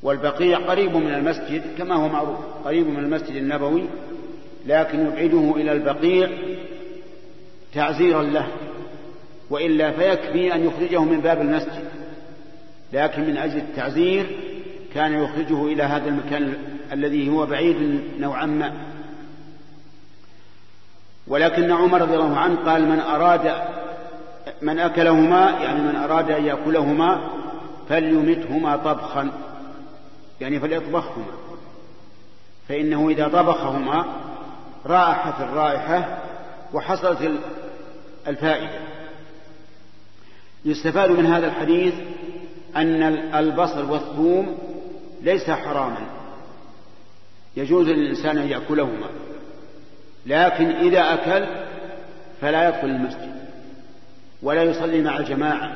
والبقيع قريب من المسجد كما هو معروف قريب من المسجد النبوي لكن يبعده إلى البقيع تعزيرا له وإلا فيكفي أن يخرجه من باب المسجد. لكن من أجل التعزير كان يخرجه إلى هذا المكان الذي هو بعيد نوعا ما. ولكن عمر رضي الله عنه قال من أراد من أكلهما يعني من أراد أن يأكلهما فليمتهما طبخا. يعني فليطبخهما. فإنه إذا طبخهما راحت الرائحة وحصلت الفائدة. يستفاد من هذا الحديث أن البصل والثوم ليس حراما. يجوز للإنسان أن يأكلهما. لكن إذا أكل فلا يدخل المسجد ولا يصلي مع الجماعة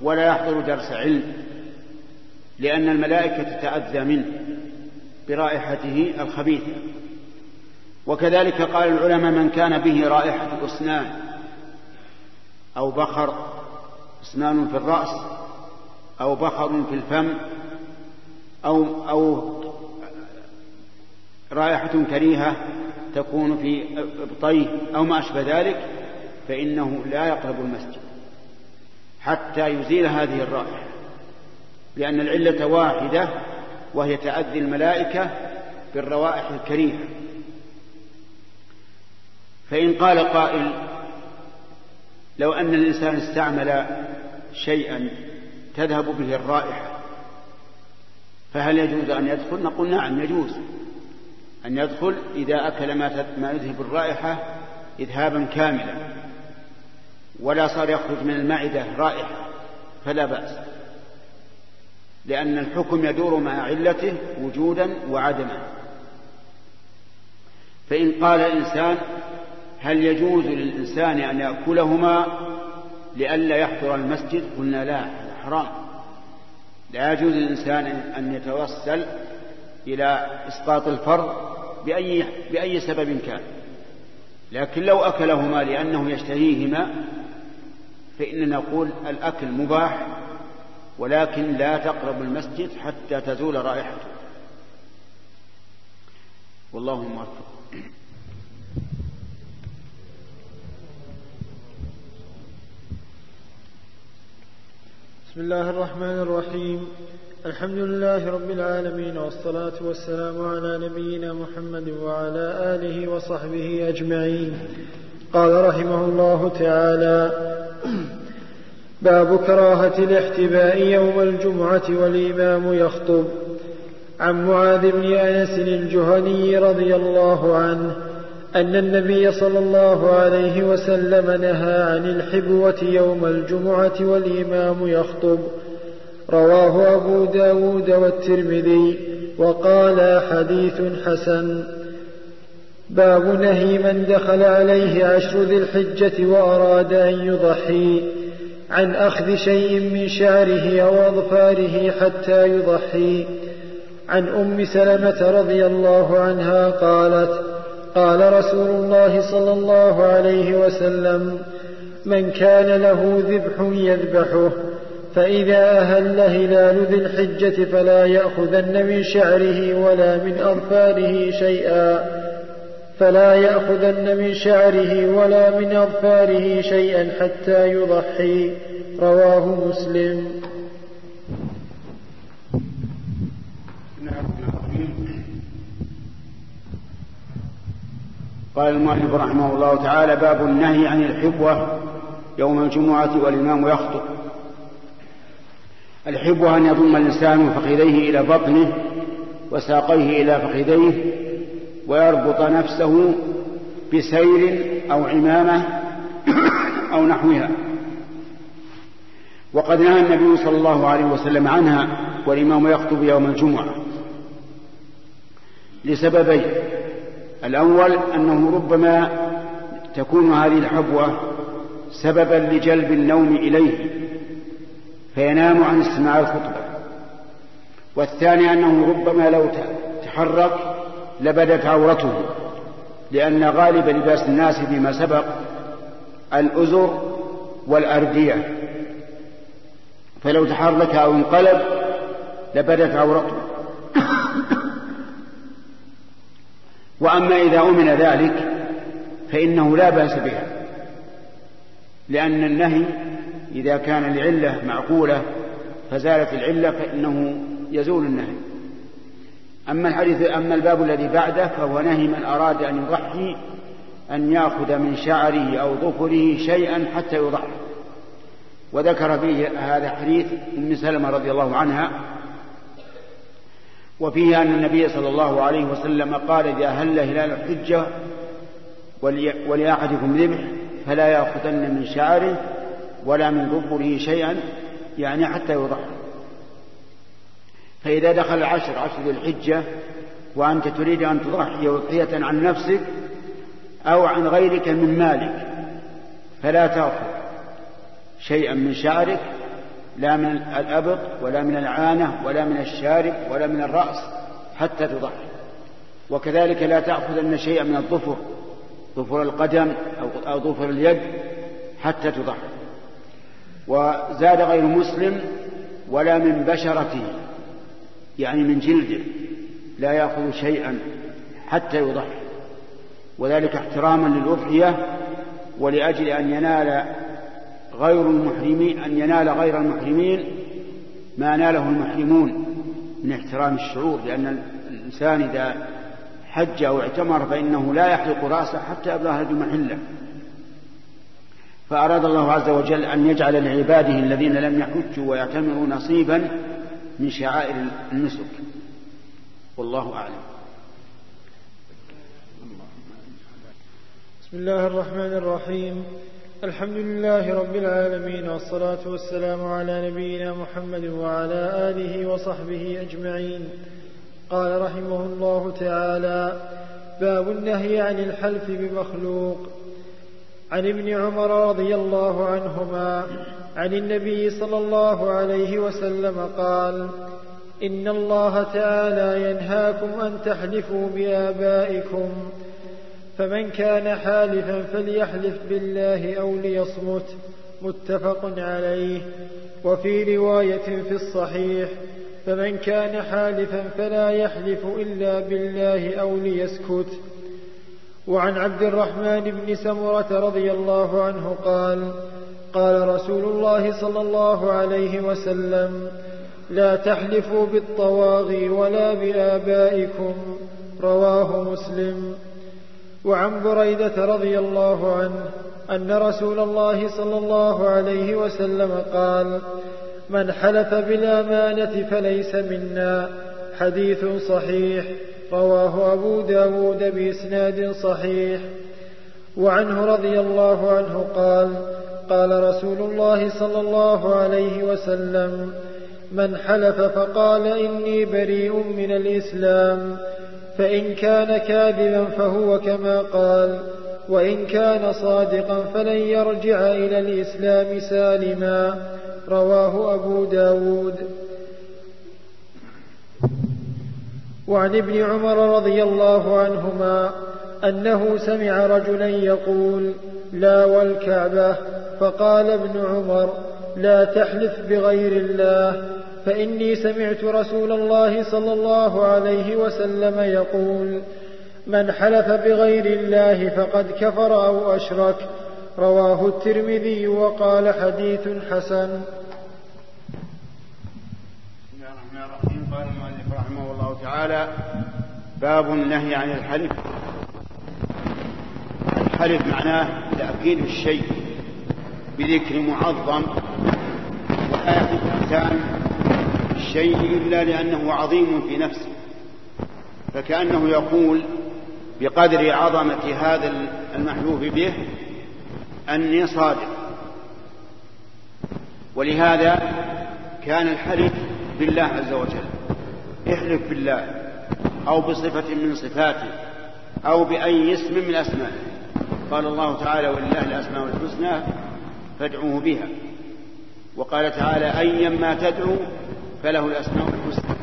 ولا يحضر درس علم. لأن الملائكة تتأذى منه برائحته الخبيثة. وكذلك قال العلماء من كان به رائحة أسنان أو بخر أسنان في الرأس أو بخر في الفم أو أو رائحة كريهة تكون في إبطيه أو ما أشبه ذلك فإنه لا يقرب المسجد حتى يزيل هذه الرائحة. لأن العلة واحدة وهي تأذي الملائكة بالروائح الكريهة. فإن قال قائل لو أن الإنسان استعمل شيئا تذهب به الرائحة فهل يجوز أن يدخل؟ نقول نعم يجوز. أن يدخل إذا أكل ما يذهب الرائحة إذهابا كاملا ولا صار يخرج من المعدة رائحة فلا بأس. لأن الحكم يدور مع علته وجودا وعدما. فإن قال الإنسان هل يجوز للإنسان أن يأكلهما لئلا يحضر المسجد؟ قلنا لا هذا حرام. لا يجوز للإنسان أن يتوسل إلى إسقاط الفرض بأي, بأي سبب كان. لكن لو أكلهما لأنه يشتهيهما فإننا نقول الأكل مباح ولكن لا تقرب المسجد حتى تزول رائحته. والله موفق. بسم الله الرحمن الرحيم. الحمد لله رب العالمين والصلاة والسلام على نبينا محمد وعلى آله وصحبه أجمعين. قال رحمه الله تعالى باب كراهة الاحتباء يوم الجمعة والإمام يخطب. عن معاذ بن أنس الجهني رضي الله عنه أن النبي صلى الله عليه وسلم نهى عن الحبوة يوم الجمعة والإمام يخطب. رواه أبو داود والترمذي وقال حديث حسن. باب نهي من دخل عليه عشر ذي الحجة وأراد أن يضحي. عن أخذ شيء من شعره أو أظفاره حتى يضحي. عن أم سلمة رضي الله عنها قالت قال رسول الله صلى الله عليه وسلم من كان له ذبح يذبحه فإذا أهل هلال ذي الحجة فلا يأخذن من شعره ولا من أظفاره شيئا. فلا يأخذن من شعره ولا من أظفاره شيئا حتى يضحي. رواه مسلم. قال المؤلف رحمه الله تعالى باب النهي عن الحبوة يوم الجمعة والإمام يخطب. الحبوة أن يضم الإنسان فخذيه إلى بطنه وساقيه إلى فخذيه ويربط نفسه بسير أو عمامة أو نحوها. وقد نهى النبي صلى الله عليه وسلم عنها والإمام يخطب يوم الجمعة. لسببين. الأول أنه ربما تكون هذه الحبوة سببا لجلب النوم إليه فينام عن استماع الخطبة. والثاني أنه ربما لو تحرك لبدت عورته لأن غالب لباس الناس فيما سبق الأزر والأردية. فلو تحرك أو انقلب لبدت عورته. وأما إذا أمن ذلك فإنه لا بأس بها لأن النهي إذا كان لعلة معقولة فزالت العلة فإنه يزول النهي. أما الحديث أما الباب الذي بعده فهو نهي من أراد أن يضحي أن يأخذ من شعره أو ظفره شيئا حتى يضحي. وذكر فيه هذا حديث أم سلمة رضي الله عنها وفيه أن النبي صلى الله عليه وسلم قال إذا هل هلال الحجة ولأحدكم ذبح فلا يأخذن من شعره ولا من ظفره شيئا يعني حتى يضحي. فإذا دخل العشر عشر ذي الحجة وأنت تريد أن تضحي أضحية عن نفسك أو عن غيرك من مالك فلا تأخذ شيئا من شعرك لا من الأبط ولا من العانة ولا من الشارب ولا من الرأس حتى تضحي. وكذلك لا تأخذن شيئا من الظفر ظفر القدم أو ظفر اليد حتى تضحي. وزاد غير مسلم ولا من بشرته يعني من جلده لا يأخذ شيئا حتى يضحي. وذلك احتراما للأضحية ولأجل أن ينال غير المحرمين أن ينال غير المحرمين ما ناله المحرمون من احترام الشعور لأن الإنسان إذا حج أو اعتمر فإنه لا يحلق رأسه حتى يبلغ المحلة فأراد الله عز وجل أن يجعل لعباده الذين لم يحجوا ويعتمروا نصيبا من شعائر النسك. والله أعلم. بسم الله الرحمن الرحيم. الحمد لله رب العالمين والصلاة والسلام على نبينا محمد وعلى آله وصحبه أجمعين. قال رحمه الله تعالى باب النهي عن الحلف بمخلوق. عن ابن عمر رضي الله عنهما عن النبي صلى الله عليه وسلم قال إن الله تعالى ينهاكم أن تحلفوا بآبائكم فمن كان حالفا فليحلف بالله أو ليصمت متفق عليه. وفي رواية في الصحيح فمن كان حالفا فلا يحلف إلا بالله أو ليسكت. وعن عبد الرحمن بن سمرة رضي الله عنه قال قال رسول الله صلى الله عليه وسلم لا تحلفوا بالطواغي ولا بآبائكم رواه مسلم. وعن بريدة رضي الله عنه أن رسول الله صلى الله عليه وسلم قال من حلف بالأمانة فليس منا حديث صحيح رواه أبو داود بإسناد صحيح. وعنه رضي الله عنه قال قال رسول الله صلى الله عليه وسلم من حلف فقال إني بريء من الإسلام فإن كان كاذبا فهو كما قال وإن كان صادقا فلن يرجع إلى الإسلام سالما. رواه أبو داود. وعن ابن عمر رضي الله عنهما أنه سمع رجلا يقول لا والكعبة. فقال ابن عمر لا تحلف بغير الله فإني سمعت رسول الله صلى الله عليه وسلم يقول من حلف بغير الله فقد كفر أو أشرك. رواه الترمذي وقال حديث حسن. بسم الله الرحمن الرحيم. قال المؤلف رحمه الله تعالى باب النهي عن الحلف. الحلف معناه تأكيد الشيء بذكر معظم ولا يحلف الإنسان الشيء إلا لأنه عظيم في نفسه فكأنه يقول بقدر عظمة هذا المحلوف به أني صادق ولهذا كان الحلف بالله عز وجل احلف بالله أو بصفة من صفاته. أو بأي اسم من أسمائه قال الله تعالى ولله الأسماء الحسنى فادعوه بها. وقال تعالى أيا ما تدعو فله الأسماء الحسنى.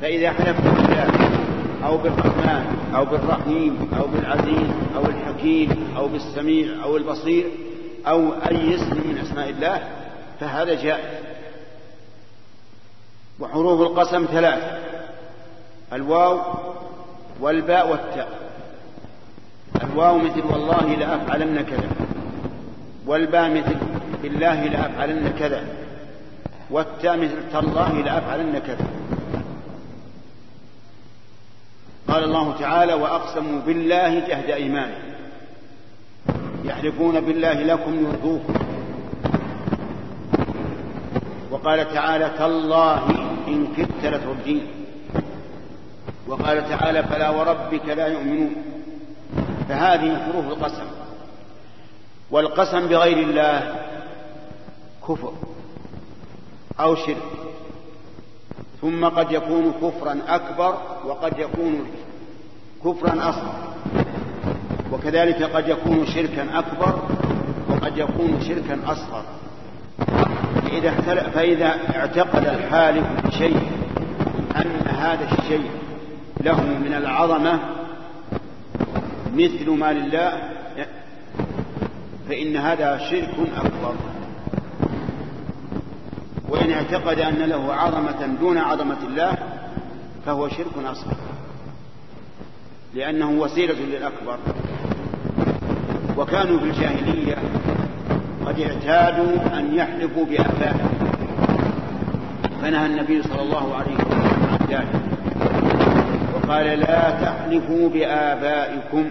فإذا حلفت بالله أو بالرحمن أو بالرحيم أو بالعزيز أو الحكيم أو بالسميع أو البصير أو أي اسم من أسماء الله فهذا جائز. وحروف القسم ثلاث. الواو والباء والتاء. الواو مثل والله لأفعلن كذا. والباء مثل بالله لأفعلن كذا. والتاء مثل تالله لأفعلن كذا. قال الله تعالى وأقسموا بالله جهد إيمانه يحلفون بالله لكم يرضوكم. وقال تعالى تالله إن كدت لتردين. وقال تعالى فلا وربك لا يؤمنون فهذه حروف القسم والقسم بغير الله كفر أو شرك ثم قد يكون كفرا أكبر وقد يكون كفرا أصغر وكذلك قد يكون شركا أكبر وقد يكون شركا أصغر فإذا, فإذا اعتقد الحالف بشيء أن هذا الشيء له من العظمة مثل ما لله فإن هذا شرك أكبر. وإن اعتقد أن له عظمة دون عظمة الله فهو شرك أصغر. لأنه وسيلة للأكبر. وكانوا في الجاهلية قد اعتادوا أن يحلفوا بآبائهم فنهى النبي صلى الله عليه وسلم عن ذلك. وقال لا تحلفوا بآبائكم.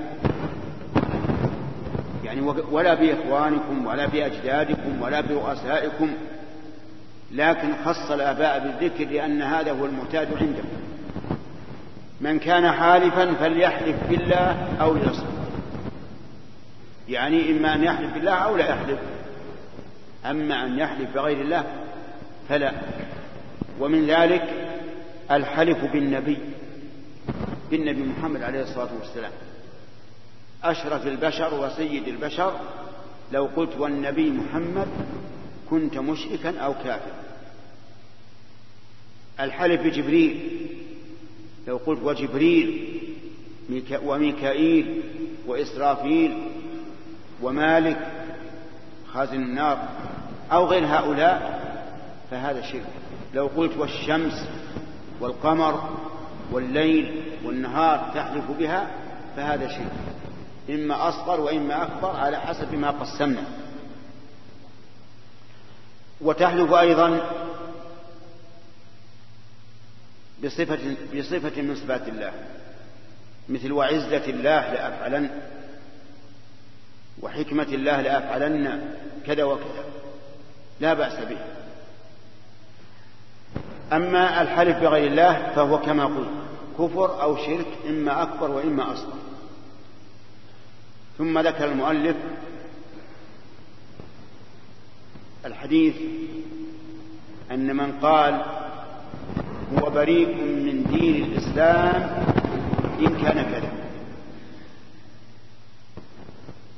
يعني ولا بإخوانكم ولا بأجدادكم ولا برؤسائكم. لكن خص الآباء بالذكر لأن هذا هو المعتاد عندهم. من كان حالفا فليحلف بالله أو ليصمت يعني إما أن يحلف بالله أو لا يحلف. أما أن يحلف بغير الله فلا. ومن ذلك الحلف بالنبي. بالنبي محمد عليه الصلاة والسلام. أشرف البشر وسيد البشر لو قلت والنبي محمد كنت مشركا أو كافرا. الحلف بجبريل لو قلت وجبريل وميكائيل وإسرافيل ومالك خازن النار أو غير هؤلاء فهذا شرك. لو قلت والشمس والقمر والليل والنهار تحلف بها فهذا شرك إما أصغر وإما أكبر على حسب ما قسمنا. وتحلف أيضا بصفة, بصفة من صفات الله. مثل وعزة الله لأفعلن وحكمة الله لأفعلن كذا وكذا. لا بأس به. أما الحلف بغير الله فهو كما قلت كفر أو شرك إما أكبر وإما أصغر. ثم ذكر المؤلف الحديث أن من قال هو بريء من دين الإسلام إن كان كذا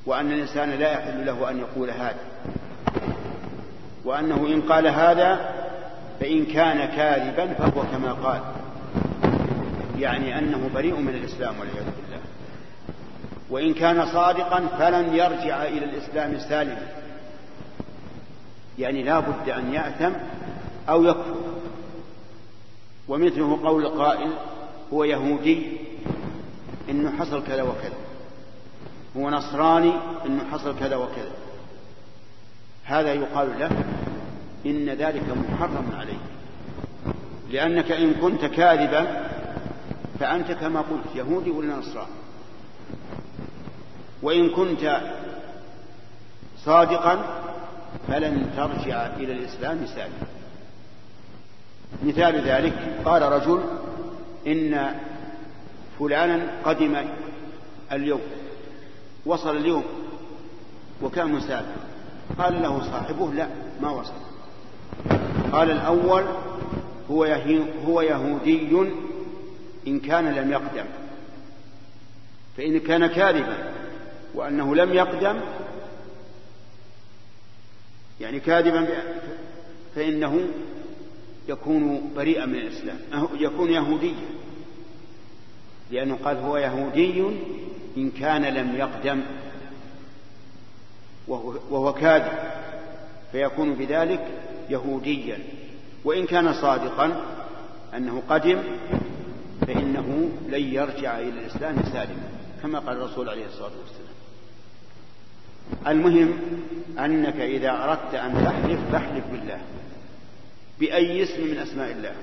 وأن الإنسان لا يحل له أن يقول هذا. وأنه إن قال هذا فإن كان كاذبا فهو كما قال. يعني أنه بريء من الإسلام والعياذ بالله. وإن كان صادقا فلن يرجع إلى الإسلام سالما يعني لا بد أن يأثم أو يكفر. ومثله قول القائل هو يهودي إنه حصل كذا وكذا. هو نصراني إنه حصل كذا وكذا. هذا يقال له إن ذلك محرم عليك. لأنك إن كنت كاذبا فأنت كما قلت يهودي ولا نصراني. وإن كنت صادقا فلن ترجع إلى الإسلام سالما مثال ذلك قال رجل إن فلانا قدم اليوم وصل اليوم وكان مسافر قال له صاحبه لا ما وصل. قال الأول هو هو يهودي إن كان لم يقدم. فإن كان كاذبا وأنه لم يقدم يعني كاذبا فإنه يكون بريئا من الإسلام يكون يهوديا. لأنه قال هو يهودي إن كان لم يقدم وهو كاذب. فيكون بذلك يهوديا. وإن كان صادقا أنه قدم فإنه لن يرجع إلى الإسلام سالما كما قال الرسول عليه الصلاة والسلام. المهم أنك إذا أردت أن تحلف فاحلف بالله. بأي اسم من أسماء الله.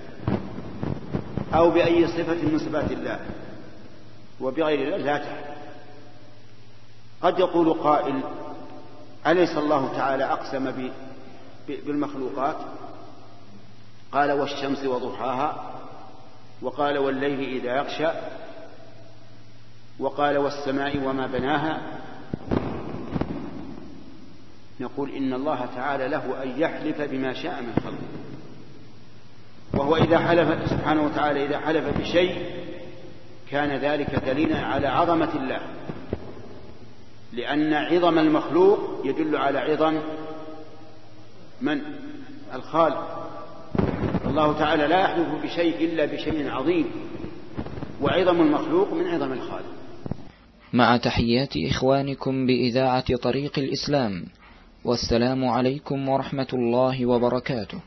أو بأي صفة من صفات الله. وبغير الله لا تحلف. قد يقول قائل أليس الله تعالى أقسم بالمخلوقات. قال والشمس وضحاها وقال والليل إذا يغشى وقال والسماء وما بناها. نقول إن الله تعالى له أن يحلف بما شاء من خلقه وهو إذا حلف سبحانه وتعالى إذا حلف بشيء كان ذلك دليلا على عظمة الله. لأن عظم المخلوق يدل على عظم من؟ الخالق. الله تعالى لا يحلف بشيء إلا بشيء عظيم وعظم المخلوق من عظم الخالق. مع تحيات إخوانكم بإذاعة طريق الإسلام والسلام عليكم ورحمة الله وبركاته.